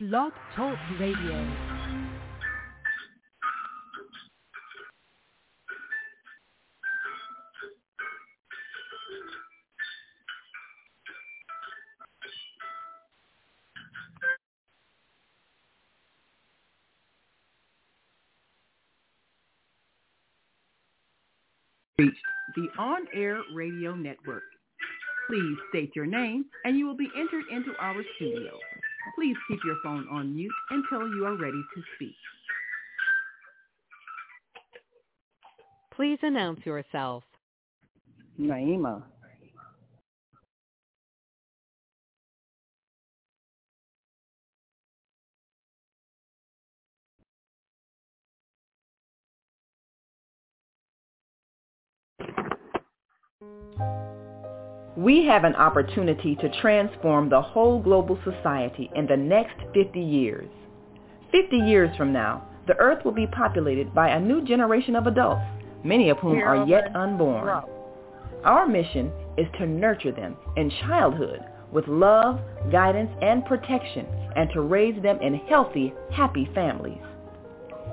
Blog Talk Radio. reached the On Air Radio Network. Please state your name and you will be entered into our studio. Please keep your phone on mute until you are ready to speak. Please announce yourself. Naima. We have an opportunity to transform the whole global society in the next 50 years. 50 years from now, the earth will be populated by a new generation of adults, many of whom are yet unborn. Our mission is to nurture them in childhood with love, guidance, and protection, and to raise them in healthy, happy families.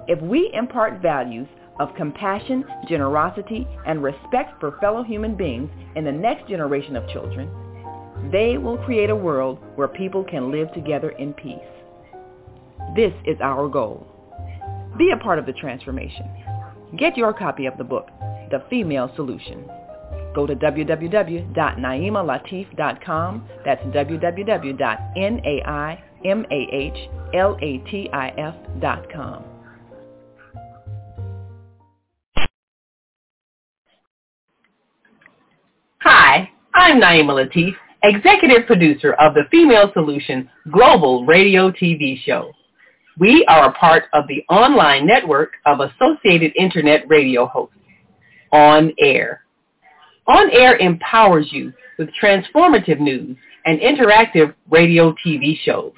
If we impart values of compassion, generosity, and respect for fellow human beings in the next generation of children, they will create a world where people can live together in peace. This is our goal. Be a part of the transformation. Get your copy of the book, The Female Solution. Go to www.naimalatif.com. That's www.naimalatif.com. I'm Naima Latif, executive producer of the Female Solution Global Radio TV show. We are a part of the online network of Associated Internet radio hosts, On Air. On Air empowers you with transformative news and interactive radio TV shows.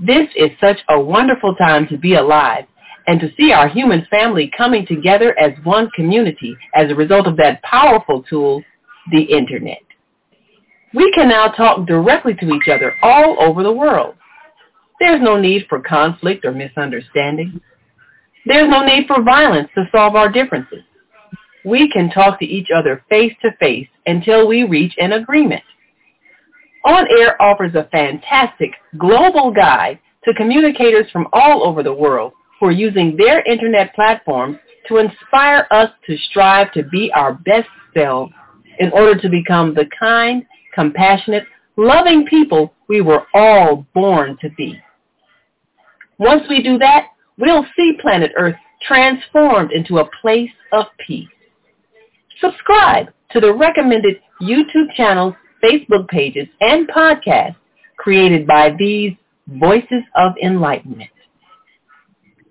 This is such a wonderful time to be alive and to see our human family coming together as one community as a result of that powerful tool, the Internet. We can now talk directly to each other all over the world. There's no need for conflict or misunderstanding. There's no need for violence to solve our differences. We can talk to each other face to face until we reach an agreement. On Air offers a fantastic global guide to communicators from all over the world who are using their internet platforms to inspire us to strive to be our best selves in order to become the kind, compassionate, loving people we were all born to be. Once we do that, we'll see planet Earth transformed into a place of peace. Subscribe to the recommended YouTube channels, Facebook pages, and podcasts created by these Voices of Enlightenment.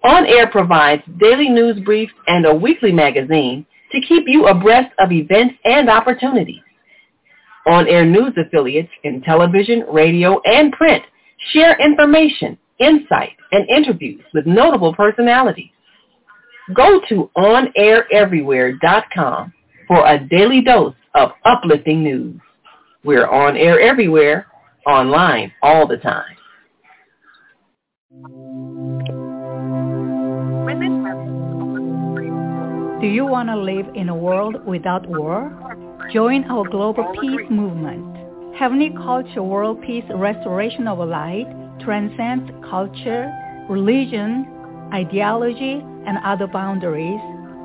On Air provides daily news briefs and a weekly magazine to keep you abreast of events and opportunities. On Air news affiliates in television, radio, and print share information, insight, and interviews with notable personalities. Go to onaireverywhere.com for a daily dose of uplifting news. We're on air everywhere, online all the time. Do you want to live in a world without war? Join our global peace movement. Heavenly Culture World Peace Restoration of Light transcends culture, religion, ideology, and other boundaries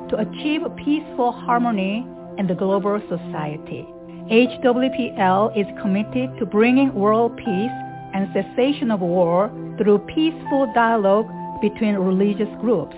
to achieve peaceful harmony in the global society. HWPL is committed to bringing world peace and cessation of war through peaceful dialogue between religious groups.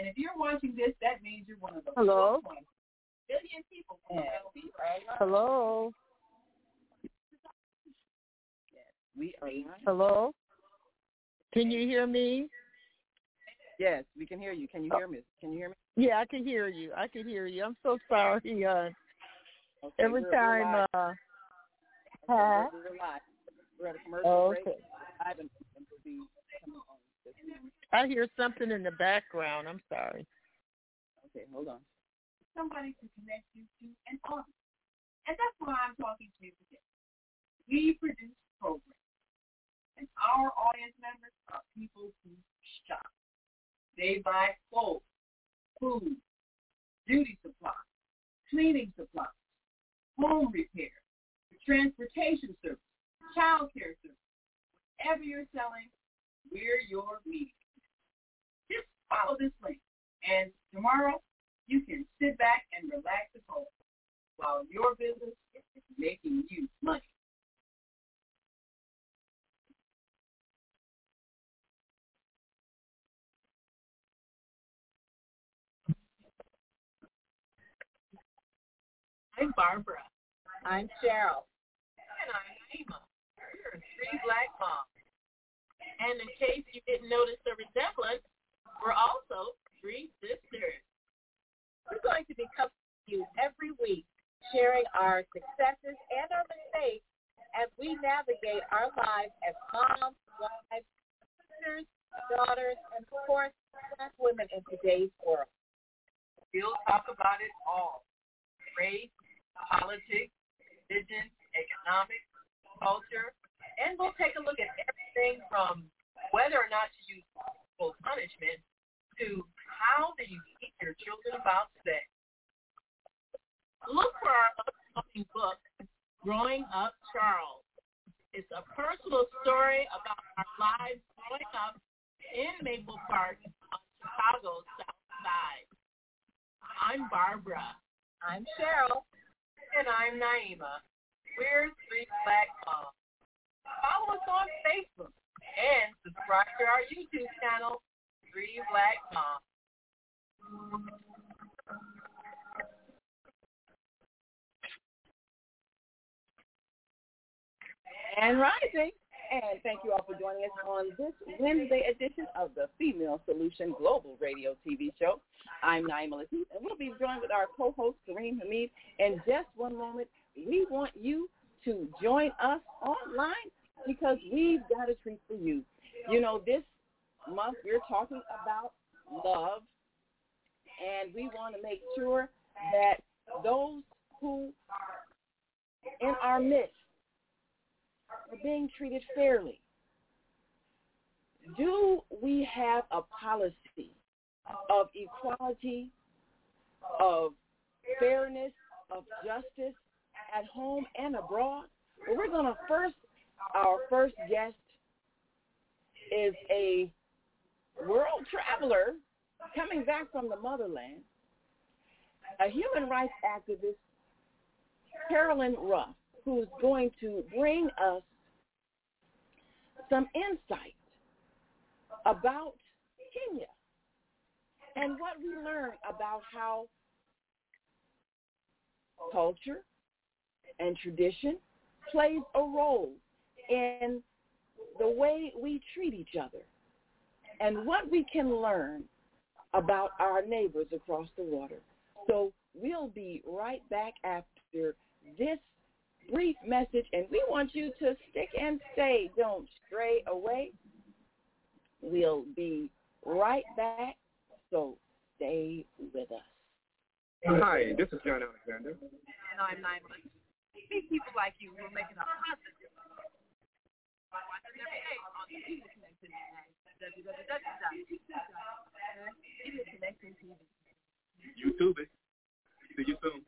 And if you're watching this, that means you're one of the Hello? 4.1 billion people. Hello. Yes. We are Hello. Can you hear me? Yes, we can hear you. Can you hear me? Can you hear me? Yeah, I can hear you. I can hear you. I'm so sorry. Uh, Okay, every we're- we're time. Uh, Okay, huh? we're, we're live. We're at a commercial Oh, break. okay. Live and, and we'll be coming on this morning. I hear something in the background. I'm sorry. Okay, hold on. somebody to connect you to an audience. Uh, and that's why I'm talking to you today. We produce programs, and our audience members are people who shop. They buy clothes, food, beauty supplies, cleaning supplies, home repair, transportation service, child care service. Whatever you're selling, we're your media. Follow this link, and tomorrow you can sit back and relax at home while your business is making you money. I'm Barbara. I'm Cheryl. And I'm Naima. We're three black moms. And in case you didn't notice the resemblance, we're also three sisters. We're going to be coming to you every week, sharing our successes and our mistakes as we navigate our lives as moms, wives, sisters, daughters, and of course, black women in today's world. We'll talk about it all. Race, politics, religion, economics, culture, and we'll take a look at everything from whether or not to use full punishment to how do you teach your children about sex. Look for our upcoming book, Growing Up Charles. It's a personal story about our lives growing up in Maple Park on Chicago's South Side. I'm Barbara. I'm Cheryl. And I'm Naima. We're Three Black Moms. Follow us on Facebook and subscribe to our YouTube channel, Three Black Moms. and rising. And thank you all for joining us on this Wednesday edition of the Female Solution Global Radio TV show. I'm Naima Latif, and we'll be joined with our co-host, Kareem Hamid. In just one moment, we want you to join us online because we've got a treat for you. You know, this month we're talking about love, and we want to make sure that those who are in our midst are being treated fairly. Do we have a policy of equality, of fairness, of justice at home and abroad? Well, we're going to first, our first guest is a world traveler coming back from the motherland, a human rights activist, Carolyn Ruff, who's going to bring us some insight about Kenya and what we learn about how culture and tradition plays a role in the way we treat each other and what we can learn about our neighbors across the water. So we'll be right back after this brief message, and we want you to stick and stay. Don't stray away. We'll be right back, so stay with us. Hi, this is John Alexander. And I'm Naima. Meet people like you who are making a positive difference. Watch us YouTube it. See you soon.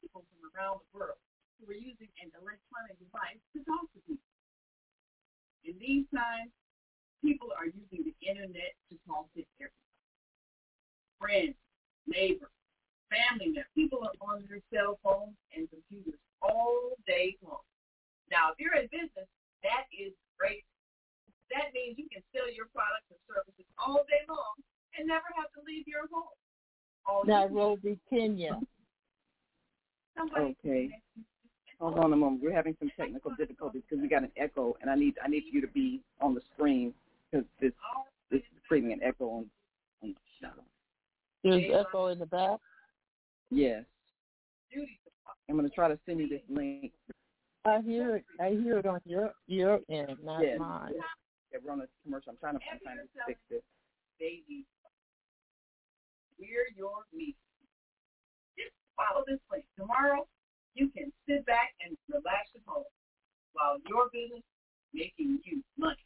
People from around the world who are using an electronic device to talk to people. In these times, people are using the internet to talk to everyone. Friends, neighbors, family members. People are on their cell phones and computers all day long. Now, if you're in business, that is great. That means you can sell your products or services all day long and never have to leave your home. All you Nairobi, Kenya. somebody Okay. Hold on a moment. We're having some technical difficulties because we got an echo, and I need I need you to be on the screen because this this is creating an echo on on the show. There's echo in the back. Yes. I'm going to try to send you this link. I hear it. I hear it on your your end, not Yes. mine. Yeah, we're on a commercial. I'm trying to, I'm trying to fix this. baby. We're your meat. Just follow this link. Tomorrow, you can sit back and relax at home while your business making you money.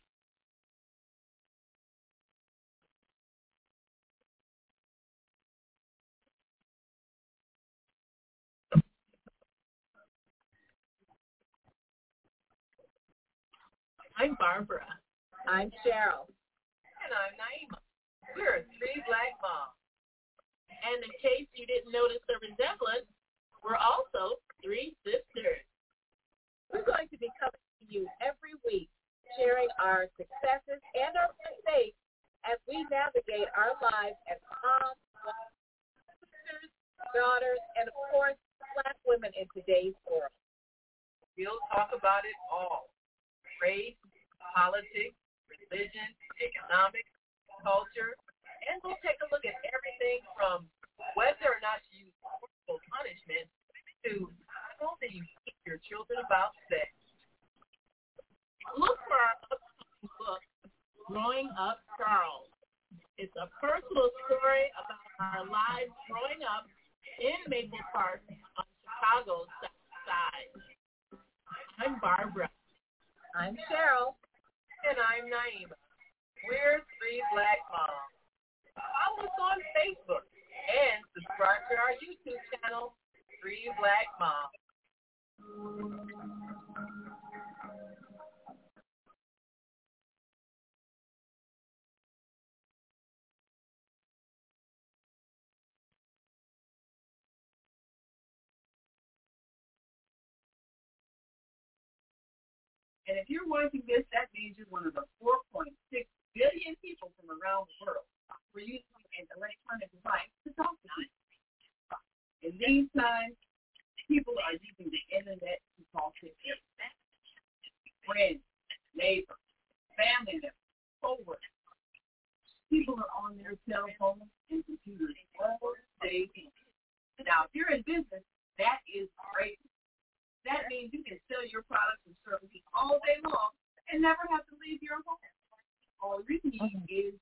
I'm Barbara. I'm Cheryl. And I'm Naima. We're three black moms. And in case you didn't notice the resemblance, we're also three sisters. We're going to be coming to you every week, sharing our successes and our mistakes as we navigate our lives as moms, sisters, daughters, and of course, black women in today's world. We'll talk about it all. Race, politics, religion, economics, culture, and we'll take a look at everything from whether or not you use corporal punishment to how do you teach your children about sex. Look for our upcoming book, Growing Up Charles. It's a personal story about our lives growing up in Maple Park on Chicago's South Side. I'm Barbara. I'm Cheryl. And I'm Naima. We're three black moms. Follow us on Facebook and subscribe to our YouTube channel, Three Black Moms. And if you're watching this, that means you're one of the 4.6 billion people from around the world. We're using an electronic device to talk to you. In these times, people are using the internet to talk to other. friends, neighbors, family members, co-workers. People are on their cell phones and computers all day. Now, if you're in business, that is great. That means you can sell your products and services all day long and never have to leave your home. All you need is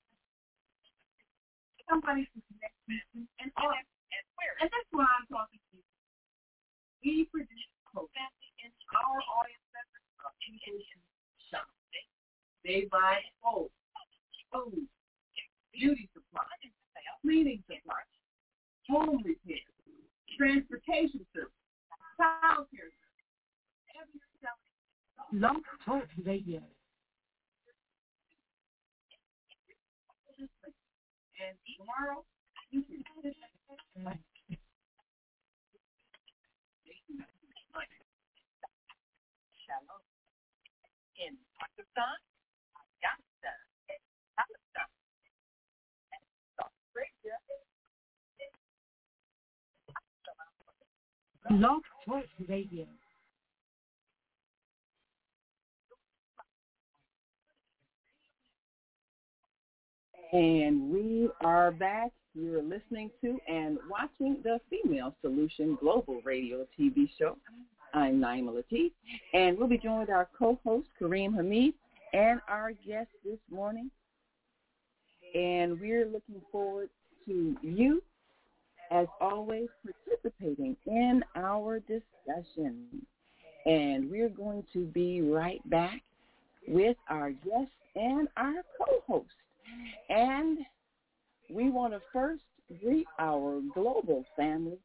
somebody to connect you to and on. Oh. And that's why I'm talking to you. We produce and our audience members are people who shop. They buy clothes, food, beauty supplies, cleaning supplies, home repair, transportation service, child care service. Whatever you're selling, Blog Talk Radio. and tomorrow you can Shalom. In Pakistan, Afghanistan, Palestine, and Arabia. Blog Talk Radio. And we are back. You're listening to and watching the Female Solution Global Radio TV show. I'm Naima Latif, and we'll be joined with our co-host, Kareem Hamid, and our guest this morning. And we're looking forward to you, as always, participating in our discussion. And we're going to be right back with our guest and our co-host. And we want to first greet our global family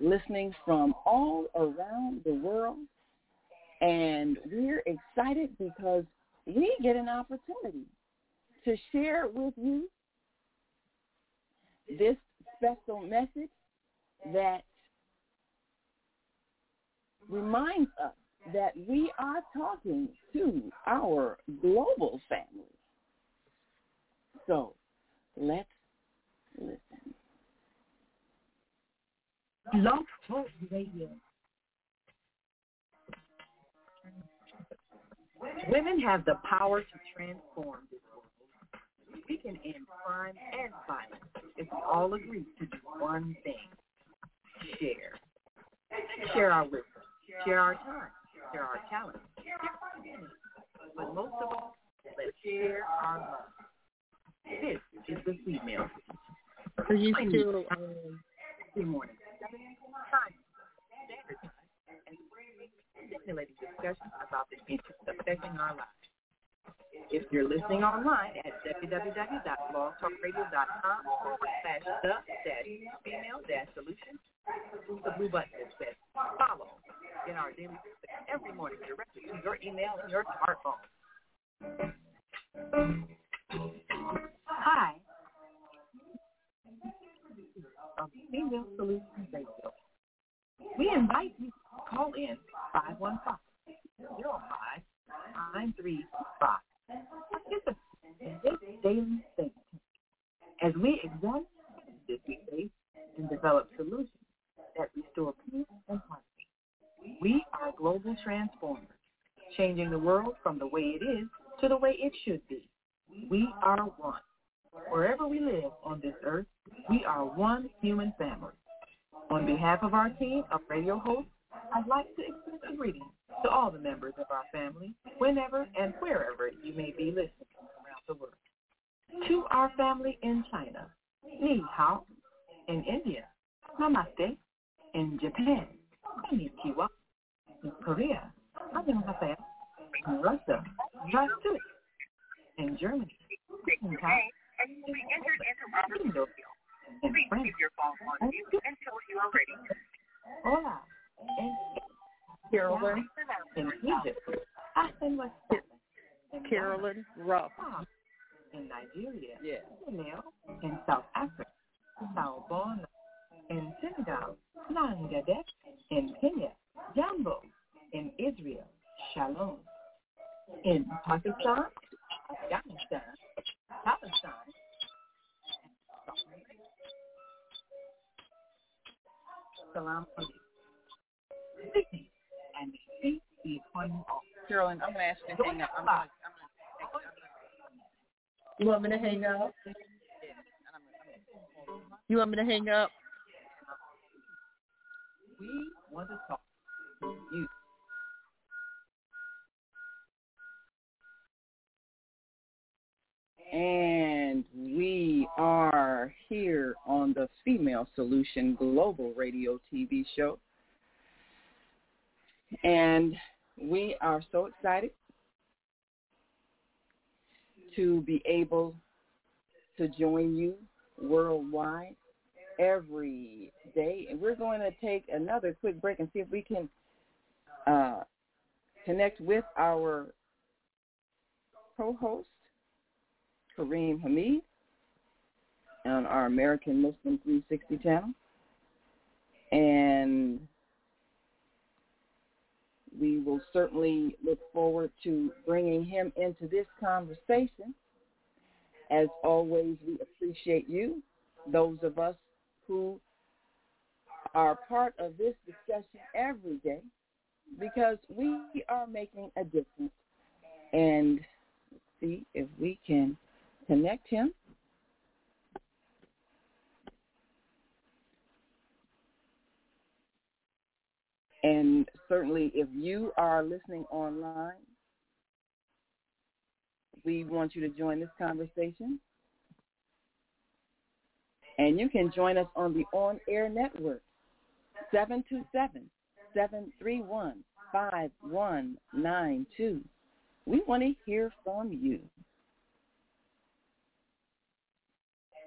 listening from all around the world. And we're excited because we get an opportunity to share with you this special message that reminds us that we are talking to our global family. So let's listen. Blog Talk Radio. Women have the power to transform this world. We can end crime and violence if we all agree to do one thing. Share. Share our wisdom. Share our time. Share our talents. But most of all, let's share our love. This is the female. For you to um, Good morning. Time. Standard stimulating discussion about the issues affecting our lives. If you're listening online at www.blogtalkradio.com forward slash the dash female dash solution, the blue button that says follow. Get our daily every morning directly to your email and your smartphone. Solutions Radio. We invite you to call in 515 935 Participate in this daily think as we examine this we and develop solutions that restore peace and harmony. We are global transformers, changing the world from the way it is to the way it should be. We are one. Wherever we live on this earth, we are one human family. On behalf of our team of radio hosts, I'd like to extend a greeting to all the members of our family, whenever and wherever you may be listening around the world. To our family in to hang up? You want me to hang up? We want to talk to you. And we are here on the Female Solution Global Radio TV show. And we are so excited to be able to join you worldwide every day. And we're going to take another quick break and see if we can uh, connect with our co-host, Kareem Hamid, on our American Muslim 360 channel. And we will certainly look forward to bringing him into this conversation. As always, we appreciate you, those of us who are part of this discussion every day, because we are making a difference. And see if we can connect him. And certainly if you are listening online, we want you to join this conversation. And you can join us on the on-air network, 727-731-5192. We want to hear from you.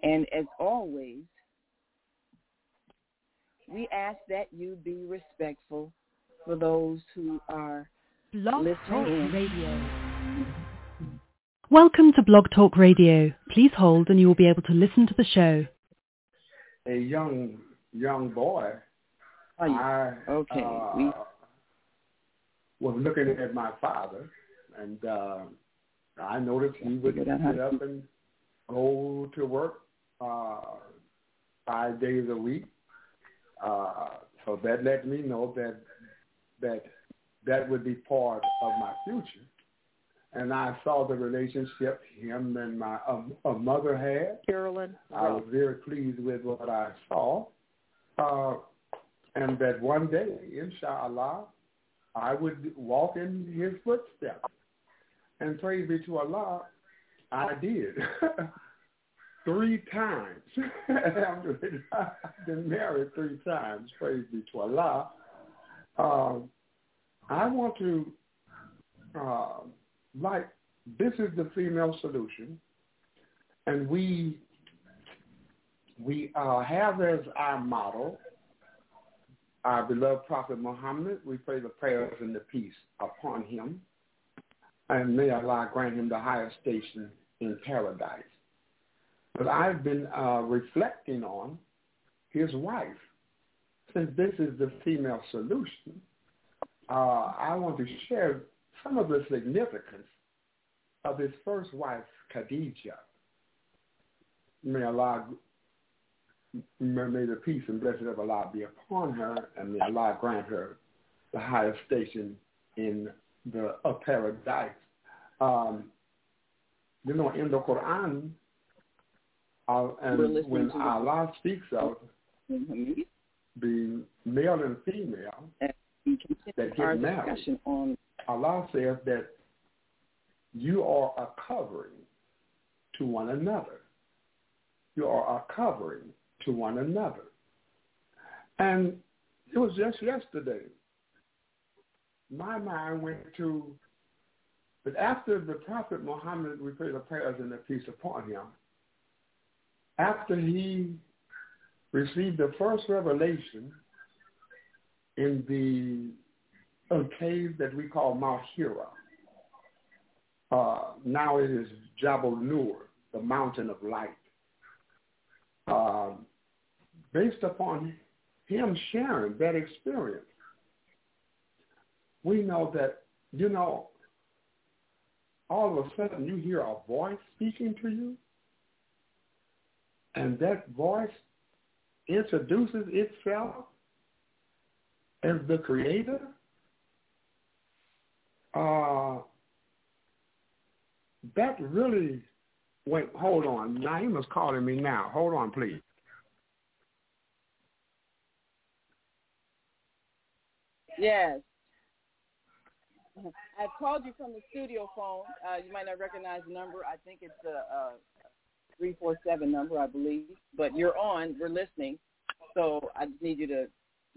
And as always, we ask that you be respectful for those who are Blog listening. Radio. Welcome to Blog Talk Radio. Please hold and you will be able to listen to the show. a young young boy, Oh, I okay, uh, we- was looking at my father, and uh, I noticed he would Figured get to- up and go to work uh, five days a week, uh, So that let me know that that that would be part of my future. And I saw the relationship him and my um, a mother had. Carolyn. I was very pleased with what I saw. Uh, and that one day, inshallah, I would walk in his footsteps. And praise be to Allah, I did. three times. I've been married three times, praise be to Allah. Um, I want to, uh, like, this is the female solution, and we we uh, have as our model our beloved Prophet Muhammad. We pray the prayers and the peace upon him, and may Allah grant him the highest station in paradise. But I've been uh, reflecting on his wife. Since this is the female solution, uh, I want to share some of the significance of his first wife, Khadijah. May Allah, may the peace and blessing of Allah be upon her, and may Allah grant her the highest station in the paradise. Um, you know, in the Quran, uh, and when Allah speaks of mm-hmm. the male and female and that get married, on Allah says that you are a covering to one another. You are a covering to one another. And it was just yesterday. My mind went to, but after the Prophet Muhammad, we pray the prayers and the peace upon him, after he received the first revelation in the a cave that we call Mount Hira. Uh, now it is Jabal Nur, the mountain of light. Uh, based upon him sharing that experience, we know that, you know, all of a sudden you hear a voice speaking to you and that voice introduces itself as the creator, uh, that really wait, hold on. Naima's calling me now. Hold on, please. Yes. I called you from the studio phone. Uh, you might not recognize the number. I think it's a, a 347 number, I believe. But you're on. We're listening. So I just need you to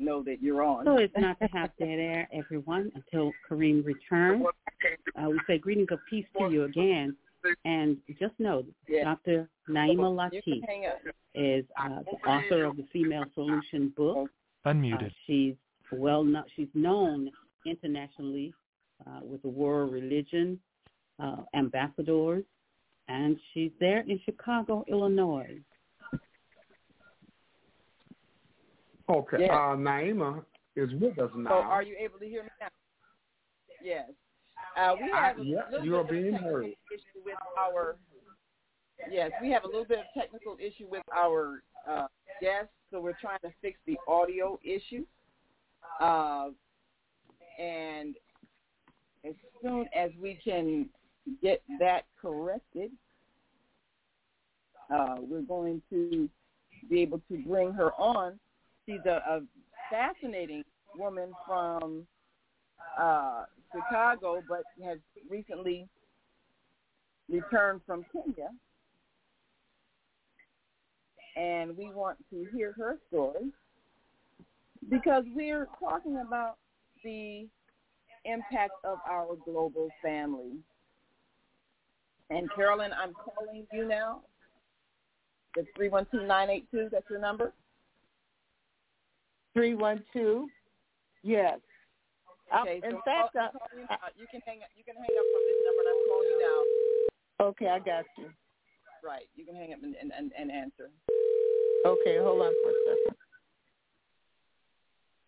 know that you're on. So it's not to have dead air, everyone, until Kareem returns. Uh, we say greetings of peace to you again. And just know, Yeah. Dr. Naima You Latif is uh, the author of the Female Solution book. Unmuted. Uh, she's well known. She's known internationally uh, with the World Religion uh, Ambassadors, and she's there in Chicago, Illinois. Okay. Yeah. Uh, Naima is with us now. So are you able to hear me now? Yes. Uh, we have a yeah, little you are being heard. issue with our. Yes, we have a little bit of technical issue with our uh, guests, so we're trying to fix the audio issue. Uh, and as soon as we can get that corrected, uh, we're going to be able to bring her on. She's a, a fascinating woman from uh, Chicago, but has recently returned from Kenya. And we want to hear her story because we're talking about the impact of our global family. And Carolyn, I'm calling you now. It's three one two nine eight two. That's your number. Three one two. Yes. Okay. in so fact, I'll- I, you, now. you can hang up. You can hang up from this number, and I'm calling you now. okay, I got you. Right. You can hang up and, and, and, and answer. Okay, hold on for a second.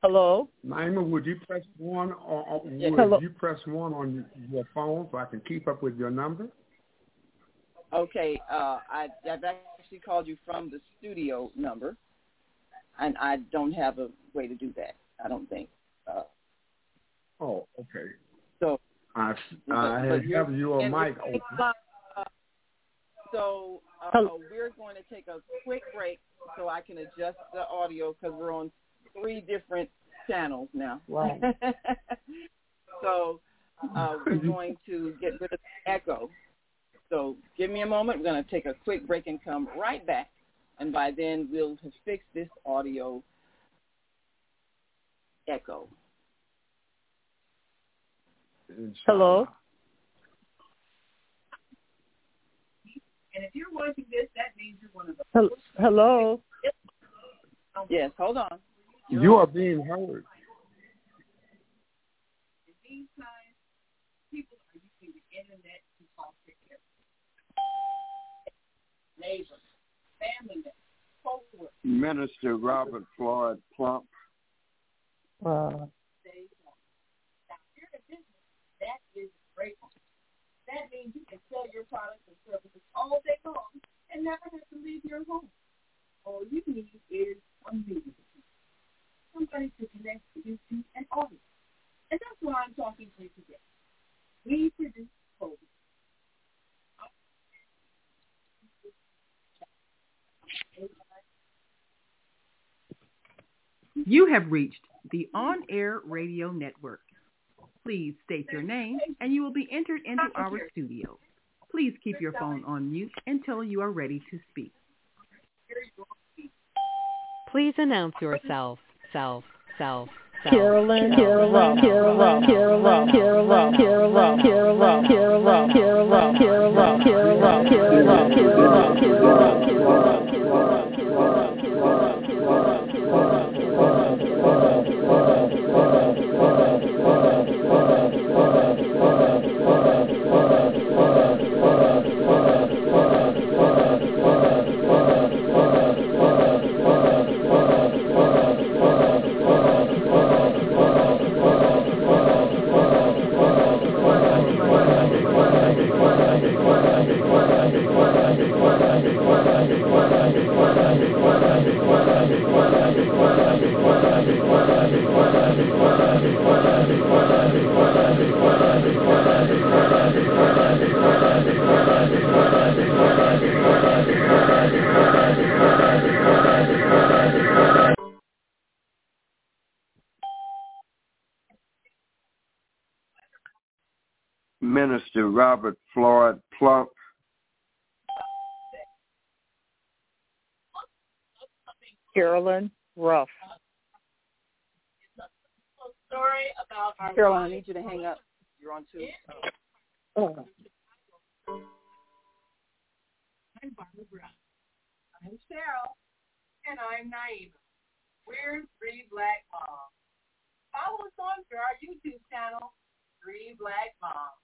Hello. Naima, would you press one or, or Yeah. would Hello. you press one on your phone so I can keep up with your number? Okay. Uh, I, I've actually called you from the studio number. And I don't have a way to do that. I don't think. Uh, Oh, okay. so I but- I but you're- have your and mic open. uh, So uh, Hello. we're going to take a quick break so I can adjust the audio because we're on three different channels now. Right. so uh, we're going to get rid of the echo. So give me a moment. We're going to take a quick break and come right back. And by then we'll have fixed this audio echo. Hello. And if you're watching this, that means you're one of the Hel- Hello. Yes, hold on. You are being heard. In family members, co-workers. Minister Robert Floyd Plump. Uh, Now, you're in business, that is great. That means you can sell your products and services all day long and never have to leave your home. All you need is a meeting. Somebody to connect you to an audience. And that's why I'm talking to you today. We produce programs. You have reached the On Air Radio Network. Please state your name and you will be entered into our studio. Please keep your phone on mute until you are ready to speak. Please announce yourself. Self, self, self. Carolyn, self, Carolyn, self, Carolyn, self, Carolyn, self, Carolyn, self, Carolyn, self, Carolyn, self, Carolyn, self, Carolyn, self, Carolyn, self, Carolyn, self, Carolyn, self, Carolyn, Ruff. Story about our Carolyn, I need you to hang up. You're on two. Oh. I'm Barbara Brown. I'm Cheryl. And I'm Naima. We're Three Black Moms. Follow us on to our YouTube channel, Three Black Moms.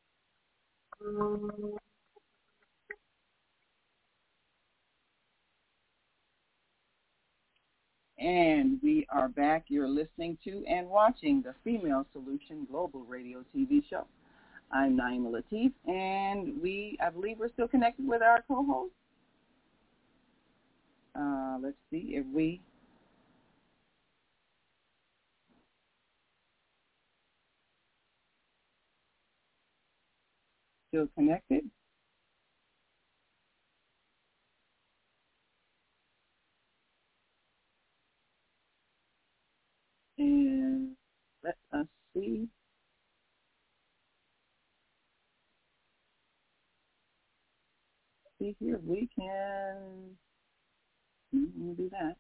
And we are back. You're listening to and watching the Female Solution Global Radio TV show. I'm Naima Latif, and we, I believe we're still connected with our co-host. Uh, let's see if we, still connected. And let us see. See here, we can we'll do that.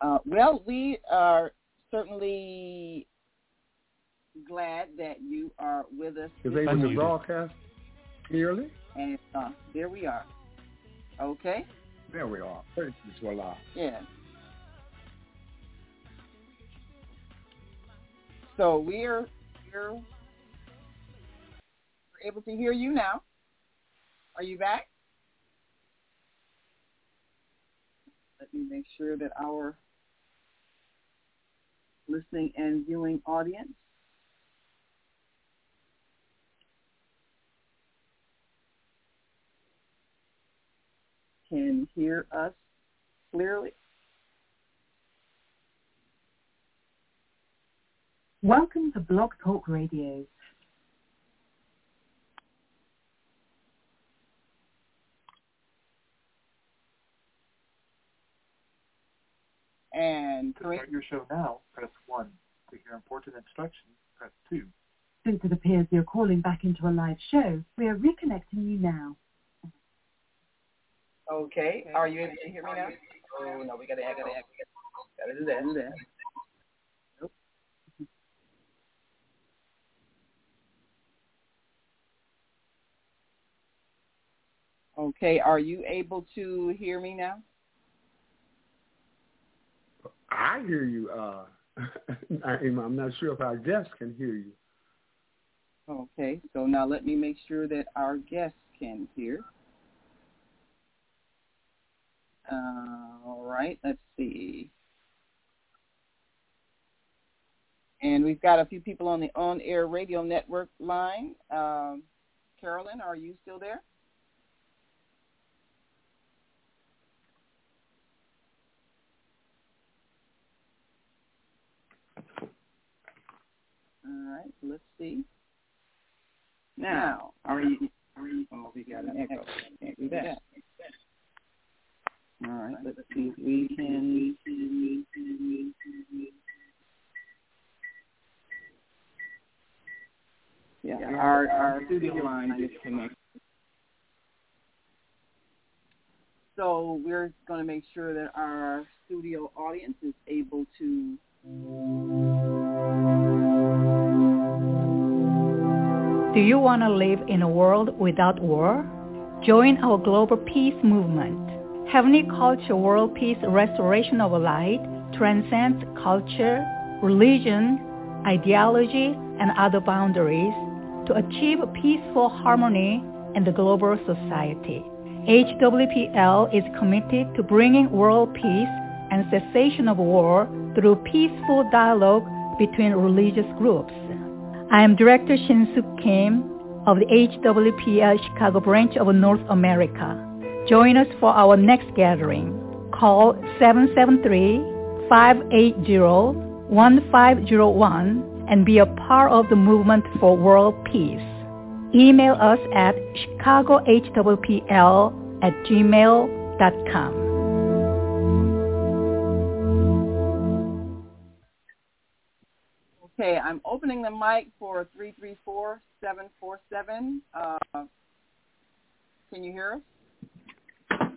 Uh, well, we are certainly glad that you are with us. Is able to broadcast clearly? And uh, there we are. Okay. There we are. Praise be to Allah. Yeah. So we're we're able to hear you now. Are you back? Let me make sure that our listening and viewing audience can hear us clearly? Welcome to Blog Talk Radio. And to start your show now, press 1. To hear important instructions, press 2. Since it appears you're calling back into a live show, we are reconnecting you now. Okay. Are you able to hear me now? Oh no, we gotta gotta gotta, gotta do that. Do that. Nope. Okay, are you able to hear me now? I hear you. Uh, I'm not sure if our guests can hear you. Okay, so now let me make sure that our guests can hear. Uh, all right, let's see. And we've got a few people on the on-air radio network line. Um, Carolyn, are you still there? All right, let's see. Now, are you? Are you oh, we got an echo. Can't do that. All right, let's see if we can. Yeah, our our studio line disconnected. So we're going to make sure that our studio audience is able to Do you want to live in a world without war? Join our global peace movement. Heavenly Culture World Peace Restoration of Light transcends culture, religion, ideology, and other boundaries to achieve peaceful harmony in the global society. HWPL is committed to bringing world peace and cessation of war through peaceful dialogue between religious groups. I am Director Shin-Suk Kim of the HWPL Chicago branch of North America. Join us for our next gathering. Call 773-580-1501 and be a part of the movement for world peace. Email us at chicagohwpl at gmail.com. Okay, I'm opening the mic for 334-747. Uh, can you hear us?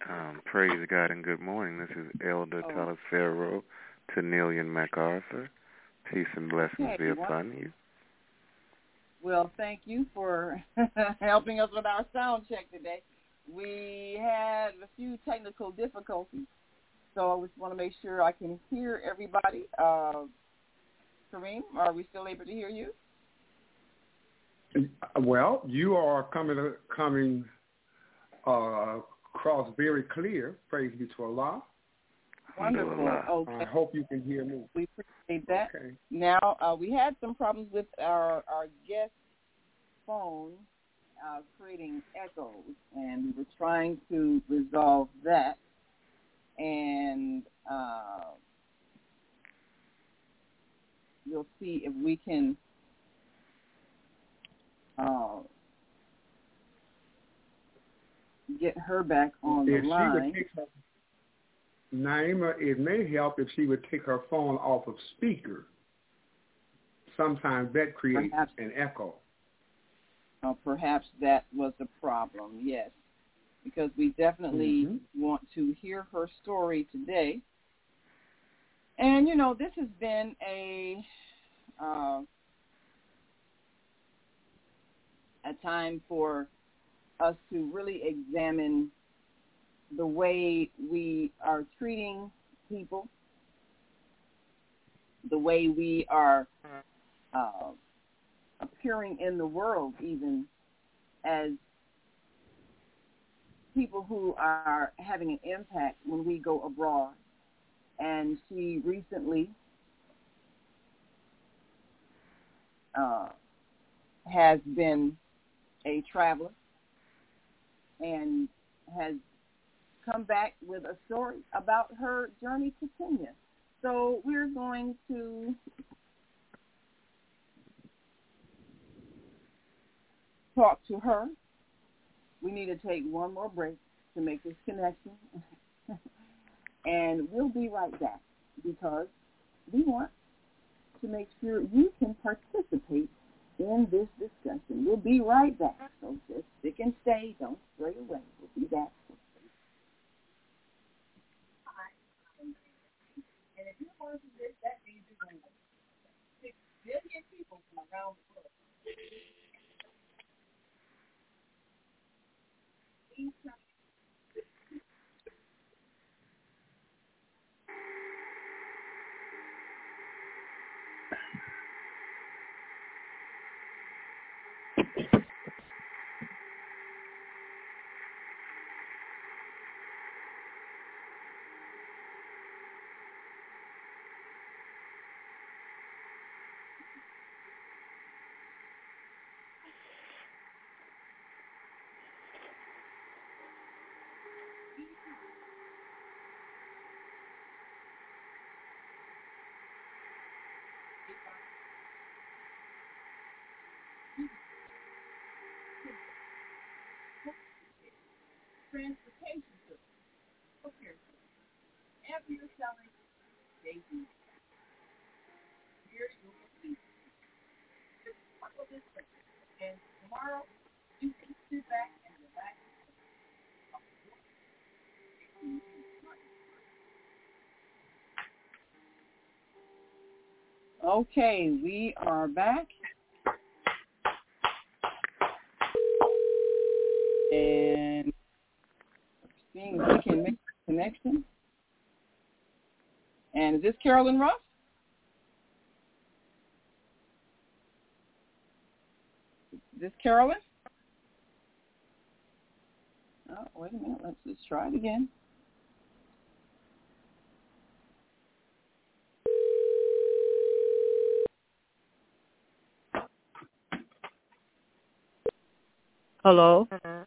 Um, praise God and good morning. This is Elder oh. Talasfero Tanillian MacArthur. Peace and blessings okay, be upon you. Well, thank you for helping us with our sound check today. We had a few technical difficulties, so I just want to make sure I can hear everybody. Uh, Kareem, are we still able to hear you? Well, you are coming coming uh, across very clear. Praise be to Allah. Wonderful. Okay. I hope you can hear me. We appreciate that. Okay. Now, uh, we had some problems with our, our guest phone uh, creating echoes, and we were trying to resolve that. And uh, you'll see if we can uh, get her back on if the line. Her, Naima, it may help if she would take her phone off of speaker. Sometimes that creates perhaps, an echo. Uh, perhaps that was the problem, yes. Because we definitely mm-hmm. want to hear her story today. And, you know, this has been a uh, a time for us to really examine the way we are treating people, the way we are uh, appearing in the world, even as people who are having an impact when we go abroad. And she recently uh, has been a traveler and has come back with a story about her journey to Kenya. So we're going to talk to her. We need to take one more break to make this connection. and we'll be right back because we want to make sure you can participate in this discussion. We'll be right back. So just stick and stay. Don't stray away. We'll be back. And if watching this, that means you're people from around the world. Transportation system. Okay. After you're selling, they. Here you will see. Just follow this way. And tomorrow, you can sit back and relax. Okay, we are back. And seeing if we can make a connection. And is this Carolyn Ruff? Is this Carolyn? Oh, wait a minute. Let's just try it again. Hello. Uh-huh.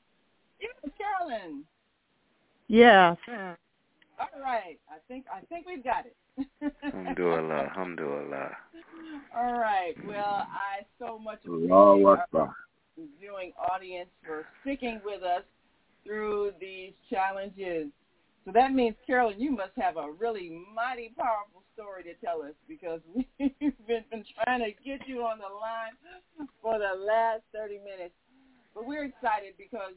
Yes, Carolyn. Yes. All right. I think I think we've got it. Alhamdulillah, alhamdulillah. All right. Well, I so much Allahu appreciate Akbar. our viewing audience for sticking with us through these challenges. So that means, Carolyn, you must have a really mighty powerful story to tell us because we've been, been trying to get you on the line for the last 30 minutes. But we're excited because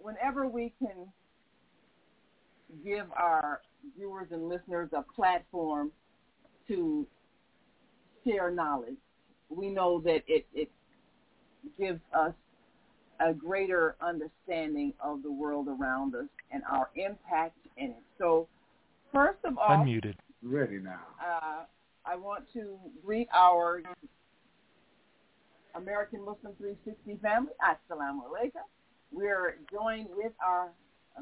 whenever we can give our viewers and listeners a platform to share knowledge, we know that it, it gives us a greater understanding of the world around us and our impact in it. So, first of all, Unmuted. Ready now. uh, I want to greet our American Muslim 360 family. Assalamu alaikum. We're joined with our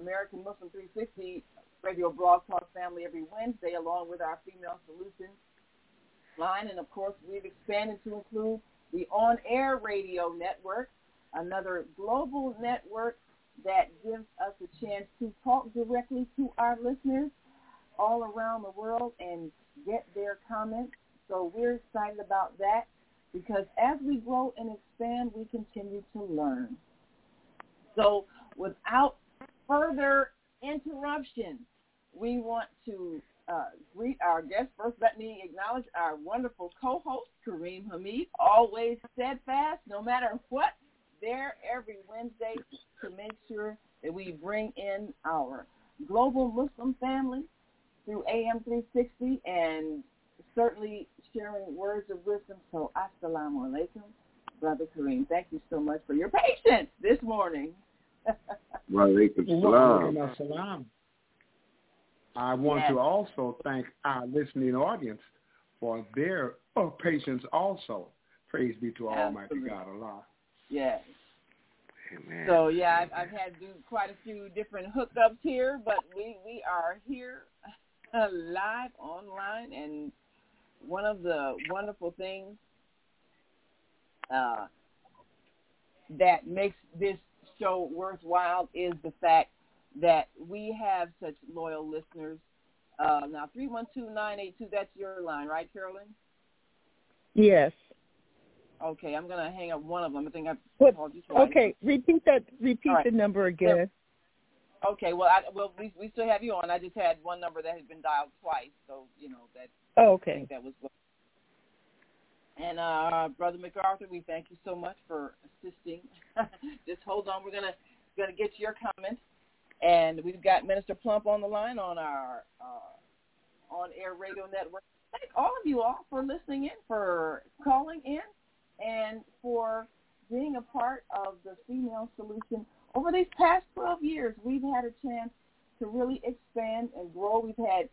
American Muslim 360 radio talk family every Wednesday, along with our Female Solutions line. And of course, we've expanded to include the On Air Radio Network, another global network that gives us a chance to talk directly to our listeners all around the world and get their comments. So we're excited about that because as we grow and expand, we continue to learn. So without further interruption, we want to uh, greet our guests. First, let me acknowledge our wonderful co-host, Kareem Hamid, always steadfast, no matter what, there every Wednesday to make sure that we bring in our global Muslim family through AM 360 and certainly sharing words of wisdom. So, assalamu alaikum, Brother Kareem. Thank you so much for your patience this morning. Walaikum Walaikum salam. I want Yes. to also thank our listening audience for their uh, patience also. Praise be to Almighty Absolutely. God Allah. yes. Amen. So yeah, I've, I've had to do quite a few different hookups here, but we we are here live online, and one of the wonderful things uh, that makes this show worthwhile is the fact that we have such loyal listeners. Uh, now, 312-982, that's your line, right, Carolyn? Yes. Okay, I'm going to hang up one of them. I think I've What? called you twice. Okay, repeat that. Repeat right. the number again. Okay, well, I, well, we, we still have you on. I just had one number that had been dialed twice, so, you know, that Oh, I okay. think that was what. And uh, Brother MacArthur, we thank you so much for assisting. Just hold on, we're gonna gonna get to your comments, and we've got Minister Plump on the line on our uh, on air radio network. Thank all of you all for listening in, for calling in, and for being a part of the female solution. Over these past 12 years, we've had a chance to really expand and grow. We've had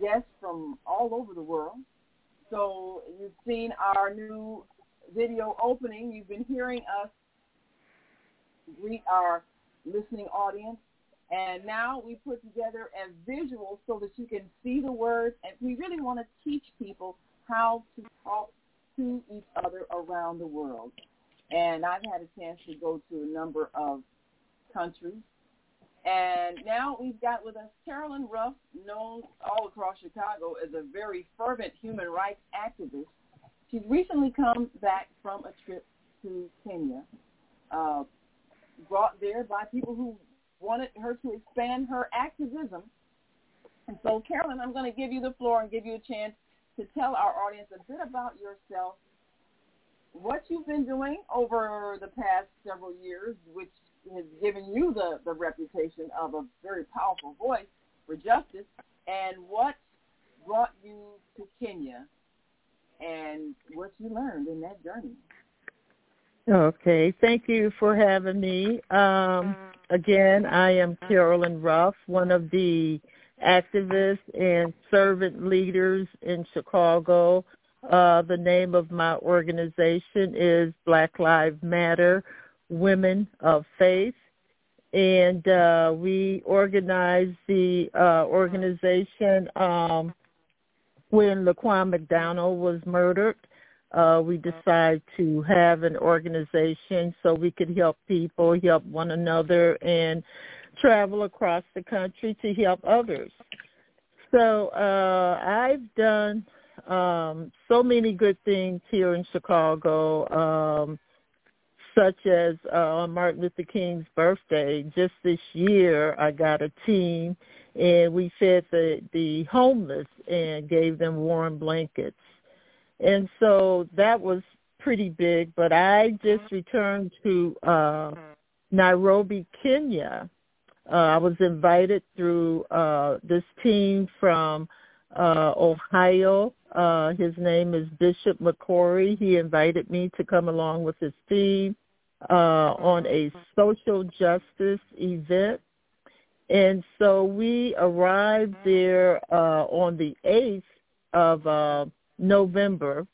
guests from all over the world. So you've seen our new video opening. You've been hearing us greet our listening audience. And now we put together a visual so that you can see the words. And we really want to teach people how to talk to each other around the world. And I've had a chance to go to a number of countries. And now we've got with us Carolyn Ruff, known all across Chicago as a very fervent human rights activist. She's recently come back from a trip to Kenya, uh, brought there by people who wanted her to expand her activism. And so, Carolyn, I'm going to give you the floor and give you a chance to tell our audience a bit about yourself, what you've been doing over the past several years, which has given you the, the reputation of a very powerful voice for justice, and what brought you to Kenya and what you learned in that journey. Okay, thank you for having me. Um, again, I am Carolyn Ruff, one of the activists and servant leaders in Chicago. Uh, the name of my organization is Black Lives Matter Women of Faith. And uh, we organized the uh, organization um, when Laquan McDonald was murdered uh, we decided to have an organization so we could help people, help one another, and travel across the country to help others. So uh, I've done um, so many good things here in Chicago, um, such as uh, on Martin Luther King's birthday. Just this year, I got a team, and we fed the the homeless and gave them warm blankets and so that was pretty big. But I just returned to uh, Nairobi, Kenya. Uh, I was invited through uh, this team from uh, Ohio. Uh, his name is Bishop McCory. He invited me to come along with his team uh, on a social justice event. And so we arrived there uh, on the 8th of uh, November,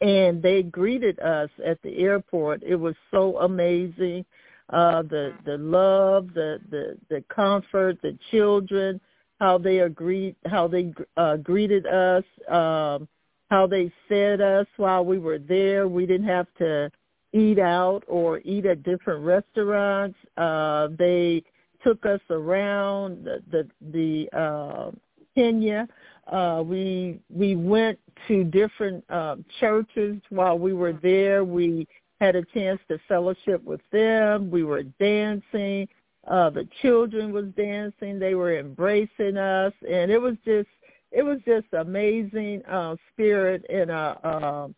and they greeted us at the airport. It was so amazing. Uh, the the love, the the the comfort, the children, how they agreed, how they uh, greeted us, um, how they fed us while we were there. We didn't have to eat out or eat at different restaurants. Uh, they took us around the the, the uh, Kenya. Uh, we we went to different uh, churches while we were there. We had a chance to fellowship with them. We were dancing. Uh, the children was dancing. They were embracing us, and it was just it was just amazing uh, spirit and a uh,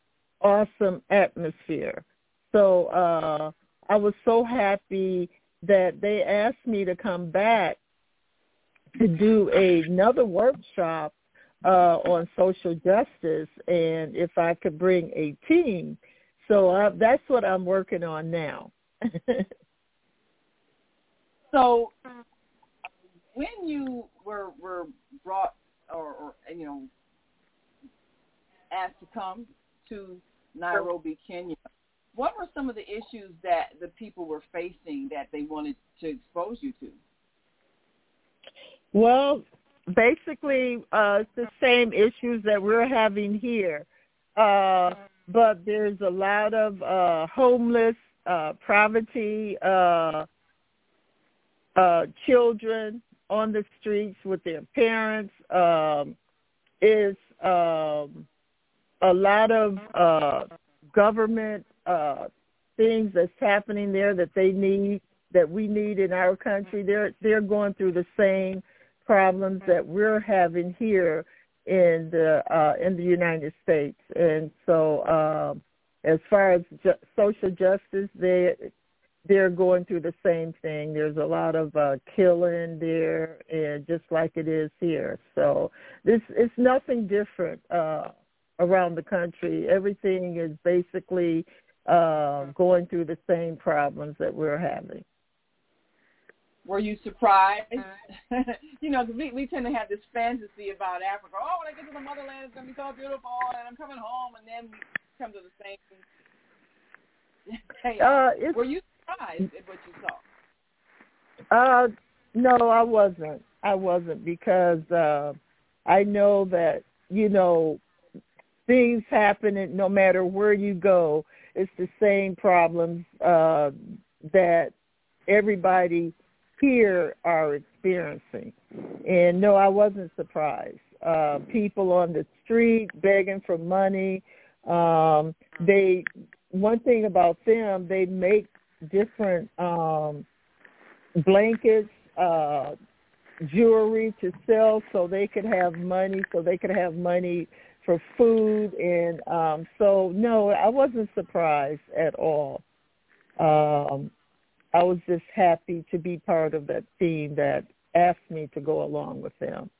awesome atmosphere. So uh, I was so happy that they asked me to come back to do another workshop uh, on social justice and if I could bring a team. So uh, that's what I'm working on now. so when you were were brought or, or you know asked to come to Nairobi, Kenya, what were some of the issues that the people were facing that they wanted to expose you to? Well, basically, uh, the same issues that we're having here, uh, but there's a lot of uh, homeless, uh, poverty, uh, uh, children on the streets with their parents. Um, is um, a lot of uh, government uh, things that's happening there that they need that we need in our country. They're they're going through the same problems that we're having here in the uh, in the United States, and so um, as far as ju- social justice, they they're going through the same thing. There's a lot of uh, killing there, and just like it is here. So this it's nothing different uh, around the country. Everything is basically uh, going through the same problems that we're having. Were you surprised? you know, we, we tend to have this fantasy about Africa. Oh, when I get to the motherland, it's going to be so beautiful, and I'm coming home, and then we come to the same. Uh, Were you surprised at what you saw? Uh, no, I wasn't. I wasn't because uh, I know that you know things happen, and no matter where you go, it's the same problems uh, that everybody here are experiencing. And no, I wasn't surprised. Uh, people on the street begging for money. Um, they one thing about them, they make different um, blankets, uh, jewelry to sell, so they could have money, so they could have money for food, and um, so no, I wasn't surprised at all. Um, I was just happy to be part of that team that asked me to go along with them.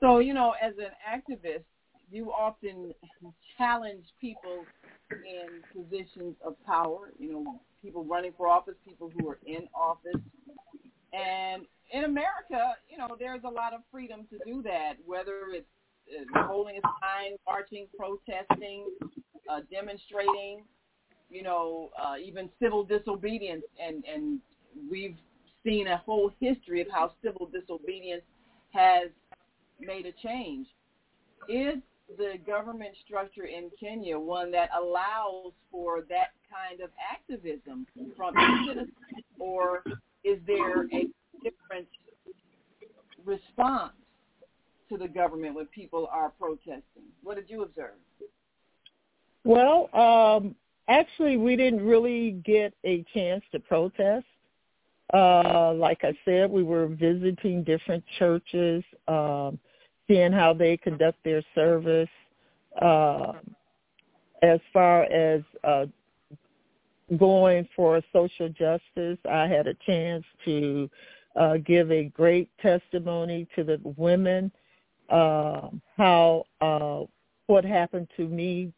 So, you know, as an activist, you often challenge people in positions of power, you know, people running for office, people who are in office. And in America, you know, there's a lot of freedom to do that, whether it's uh, holding a sign, marching, protesting, uh, demonstrating, you know, uh, even civil disobedience. And, and we've seen a whole history of how civil disobedience has made a change. Is the government structure in Kenya one that allows for that kind of activism from citizens, or is there a different response to the government when people are protesting? What did you observe? Well, um, actually, we didn't really get a chance to protest. Uh, like I said, we were visiting different churches. Um, seeing how they conduct their service. Uh, as far as uh, going for social justice, I had a chance to uh, give a great testimony to the women, uh, how uh, what happened to me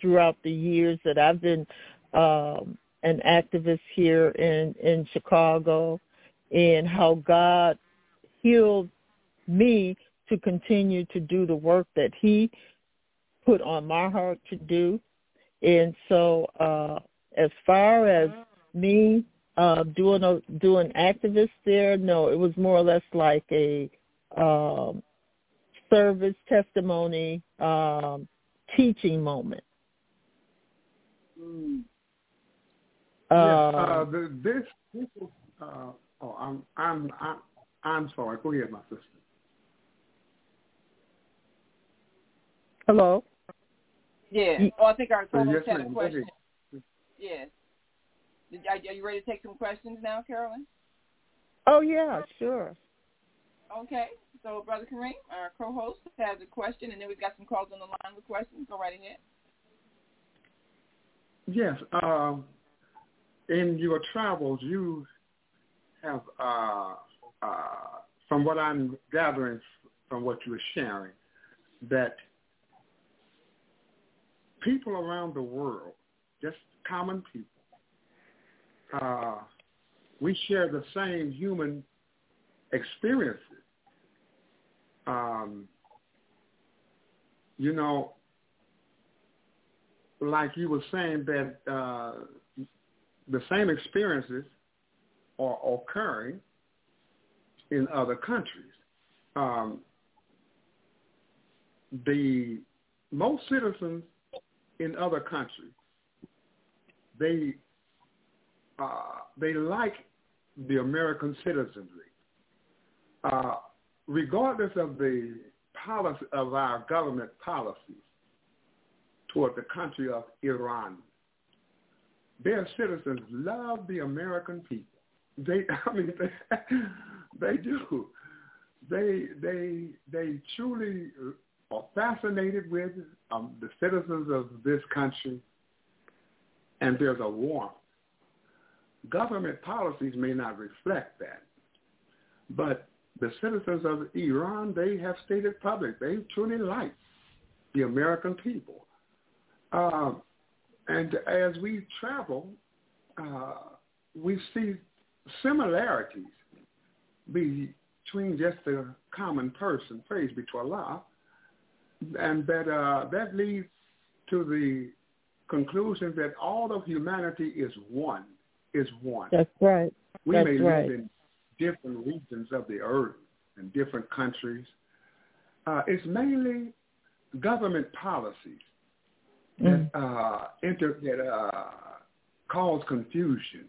throughout the years that I've been um, an activist here in in Chicago, and how God healed me to continue to do the work that he put on my heart to do. And so uh as far as me uh doing a doing activist there, no, it was more or less like a um service testimony um teaching moment. Mm. Um, yes, uh, the, this, this is, uh, oh, I'm, I'm, I'm, I'm sorry. Go ahead, my sister. Hello. Yeah. Oh, I think our co-host yes, had a ma'am. question. Okay. Yes. Did, are, are you ready to take some questions now, Carolyn? Oh yeah, sure. Okay. So, Brother Kareem, our co-host, has a question, and then we've got some calls on the line with questions. Go right ahead. Yes. Um, in your travels, you have, uh, uh, from what I'm gathering from what you were sharing, that people around the world, just common people, uh, we share the same human experiences. Um, you know, like you were saying that uh, the same experiences are occurring in other countries. Um, the most citizens in other countries, they uh, they like the American citizenry. Uh, regardless of the policy of our government policies toward the country of Iran, their citizens love the American people. They, I mean, they, they do. They, they, they truly are fascinated with um, the citizens of this country, and there's a warmth. Government policies may not reflect that, but the citizens of Iran, they have stated public, they truly like the American people. Um, and as we travel, uh, we see similarities between just the common person, praise be to Allah, and that uh, that leads to the conclusion that all of humanity is one, is one. That's right. We That's may right. live in different regions of the earth and different countries. Uh, it's mainly government policies that uh, inter, that uh, cause confusion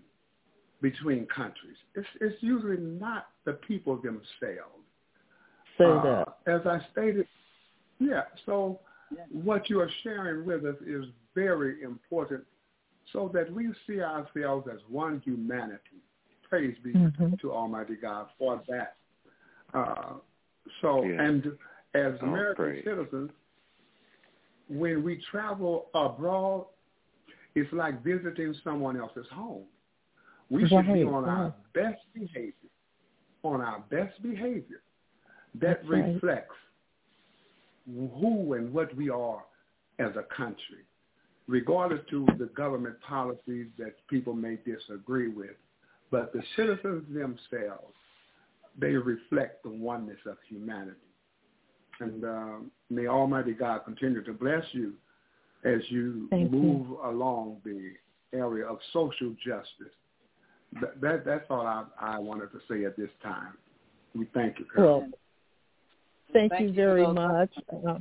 between countries. It's, it's usually not the people themselves. Say Uh, that. As I stated, yeah. So what you are sharing with us is very important, so that we see ourselves as one humanity. Praise be Mhm. to Almighty God for that. Uh, so, Yeah. and as All American praise. citizens, when we travel abroad, it's like visiting someone else's home. We should be Right, on our best behavior, on our best behavior that That's right. reflects who and what we are as a country, regardless to the government policies that people may disagree with. But the citizens themselves, they reflect the oneness of humanity. And um, may Almighty God continue to bless you as you Thank you. move along the area of social justice. That, that that's all I, I wanted to say at this time. We thank you, Carol. Well, thank, Thank you you very for those- much. Uh,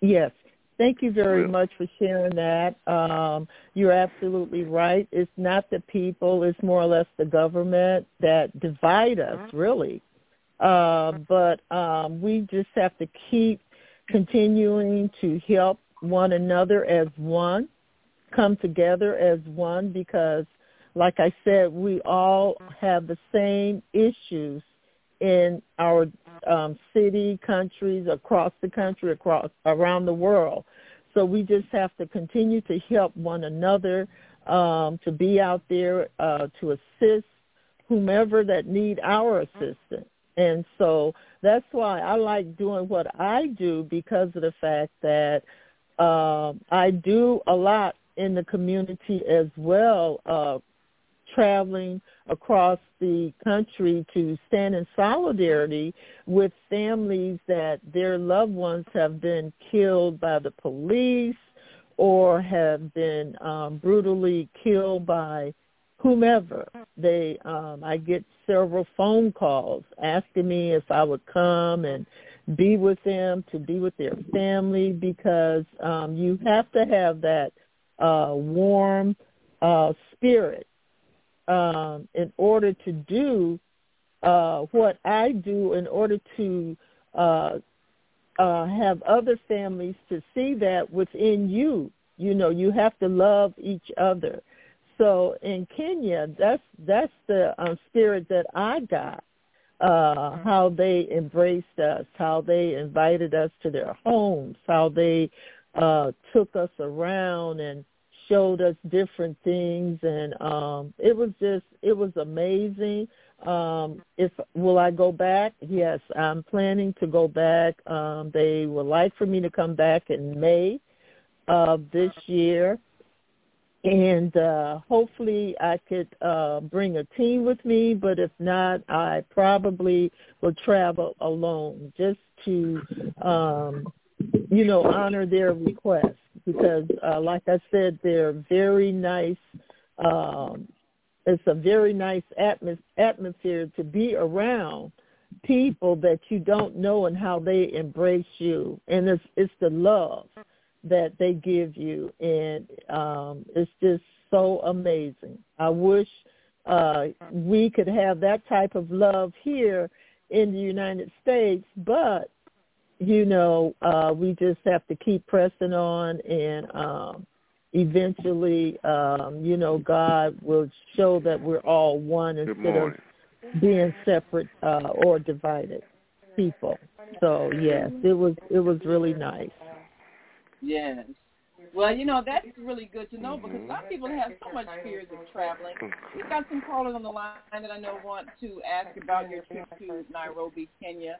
yes, thank you very much for sharing that. Um, you're absolutely right. It's not the people; it's more or less the government that divide us, really. Uh, but um, we just have to keep continuing to help one another as one, come together as one, because, like I said, we all have the same issues in our um, city, countries, across the country, across around the world. So we just have to continue to help one another, um, to be out there uh, to assist whomever that need our assistance. And so that's why I like doing what I do because of the fact that um, I do a lot in the community as well, uh, traveling across the country to stand in solidarity with families that their loved ones have been killed by the police or have been um, brutally killed by whomever. They, um, I get several phone calls asking me if I would come and be with them, to be with their family, because um, you have to have that uh, warm uh, spirit um, in order to do uh, what I do, in order to uh, uh, have other families to see that within you. You know, you have to love each other. So in Kenya, that's that's the um, spirit that I got. Uh, how they embraced us, how they invited us to their homes, how they uh, took us around and showed us different things, and um, it was just it was amazing. Um, if will I go back? Yes, I'm planning to go back. Um, they would like for me to come back in May of this year and uh hopefully I could uh bring a team with me, but if not, I probably will travel alone just to um you know honor their request because uh like I said they're very nice um it's a very nice atmos- atmosphere to be around people that you don't know and how they embrace you and it's it's the love that they give you and um it's just so amazing. I wish uh, we could have that type of love here in the United States, but you know, uh, we just have to keep pressing on and um, eventually, um, you know, God will show that we're all one instead of being separate uh, or divided people. So yes, it was it was really nice. Yes. Well, you know, that's really good to know because some people have so much fears of traveling. We've got some callers on the line that I know want to ask about your trip to Nairobi, Kenya.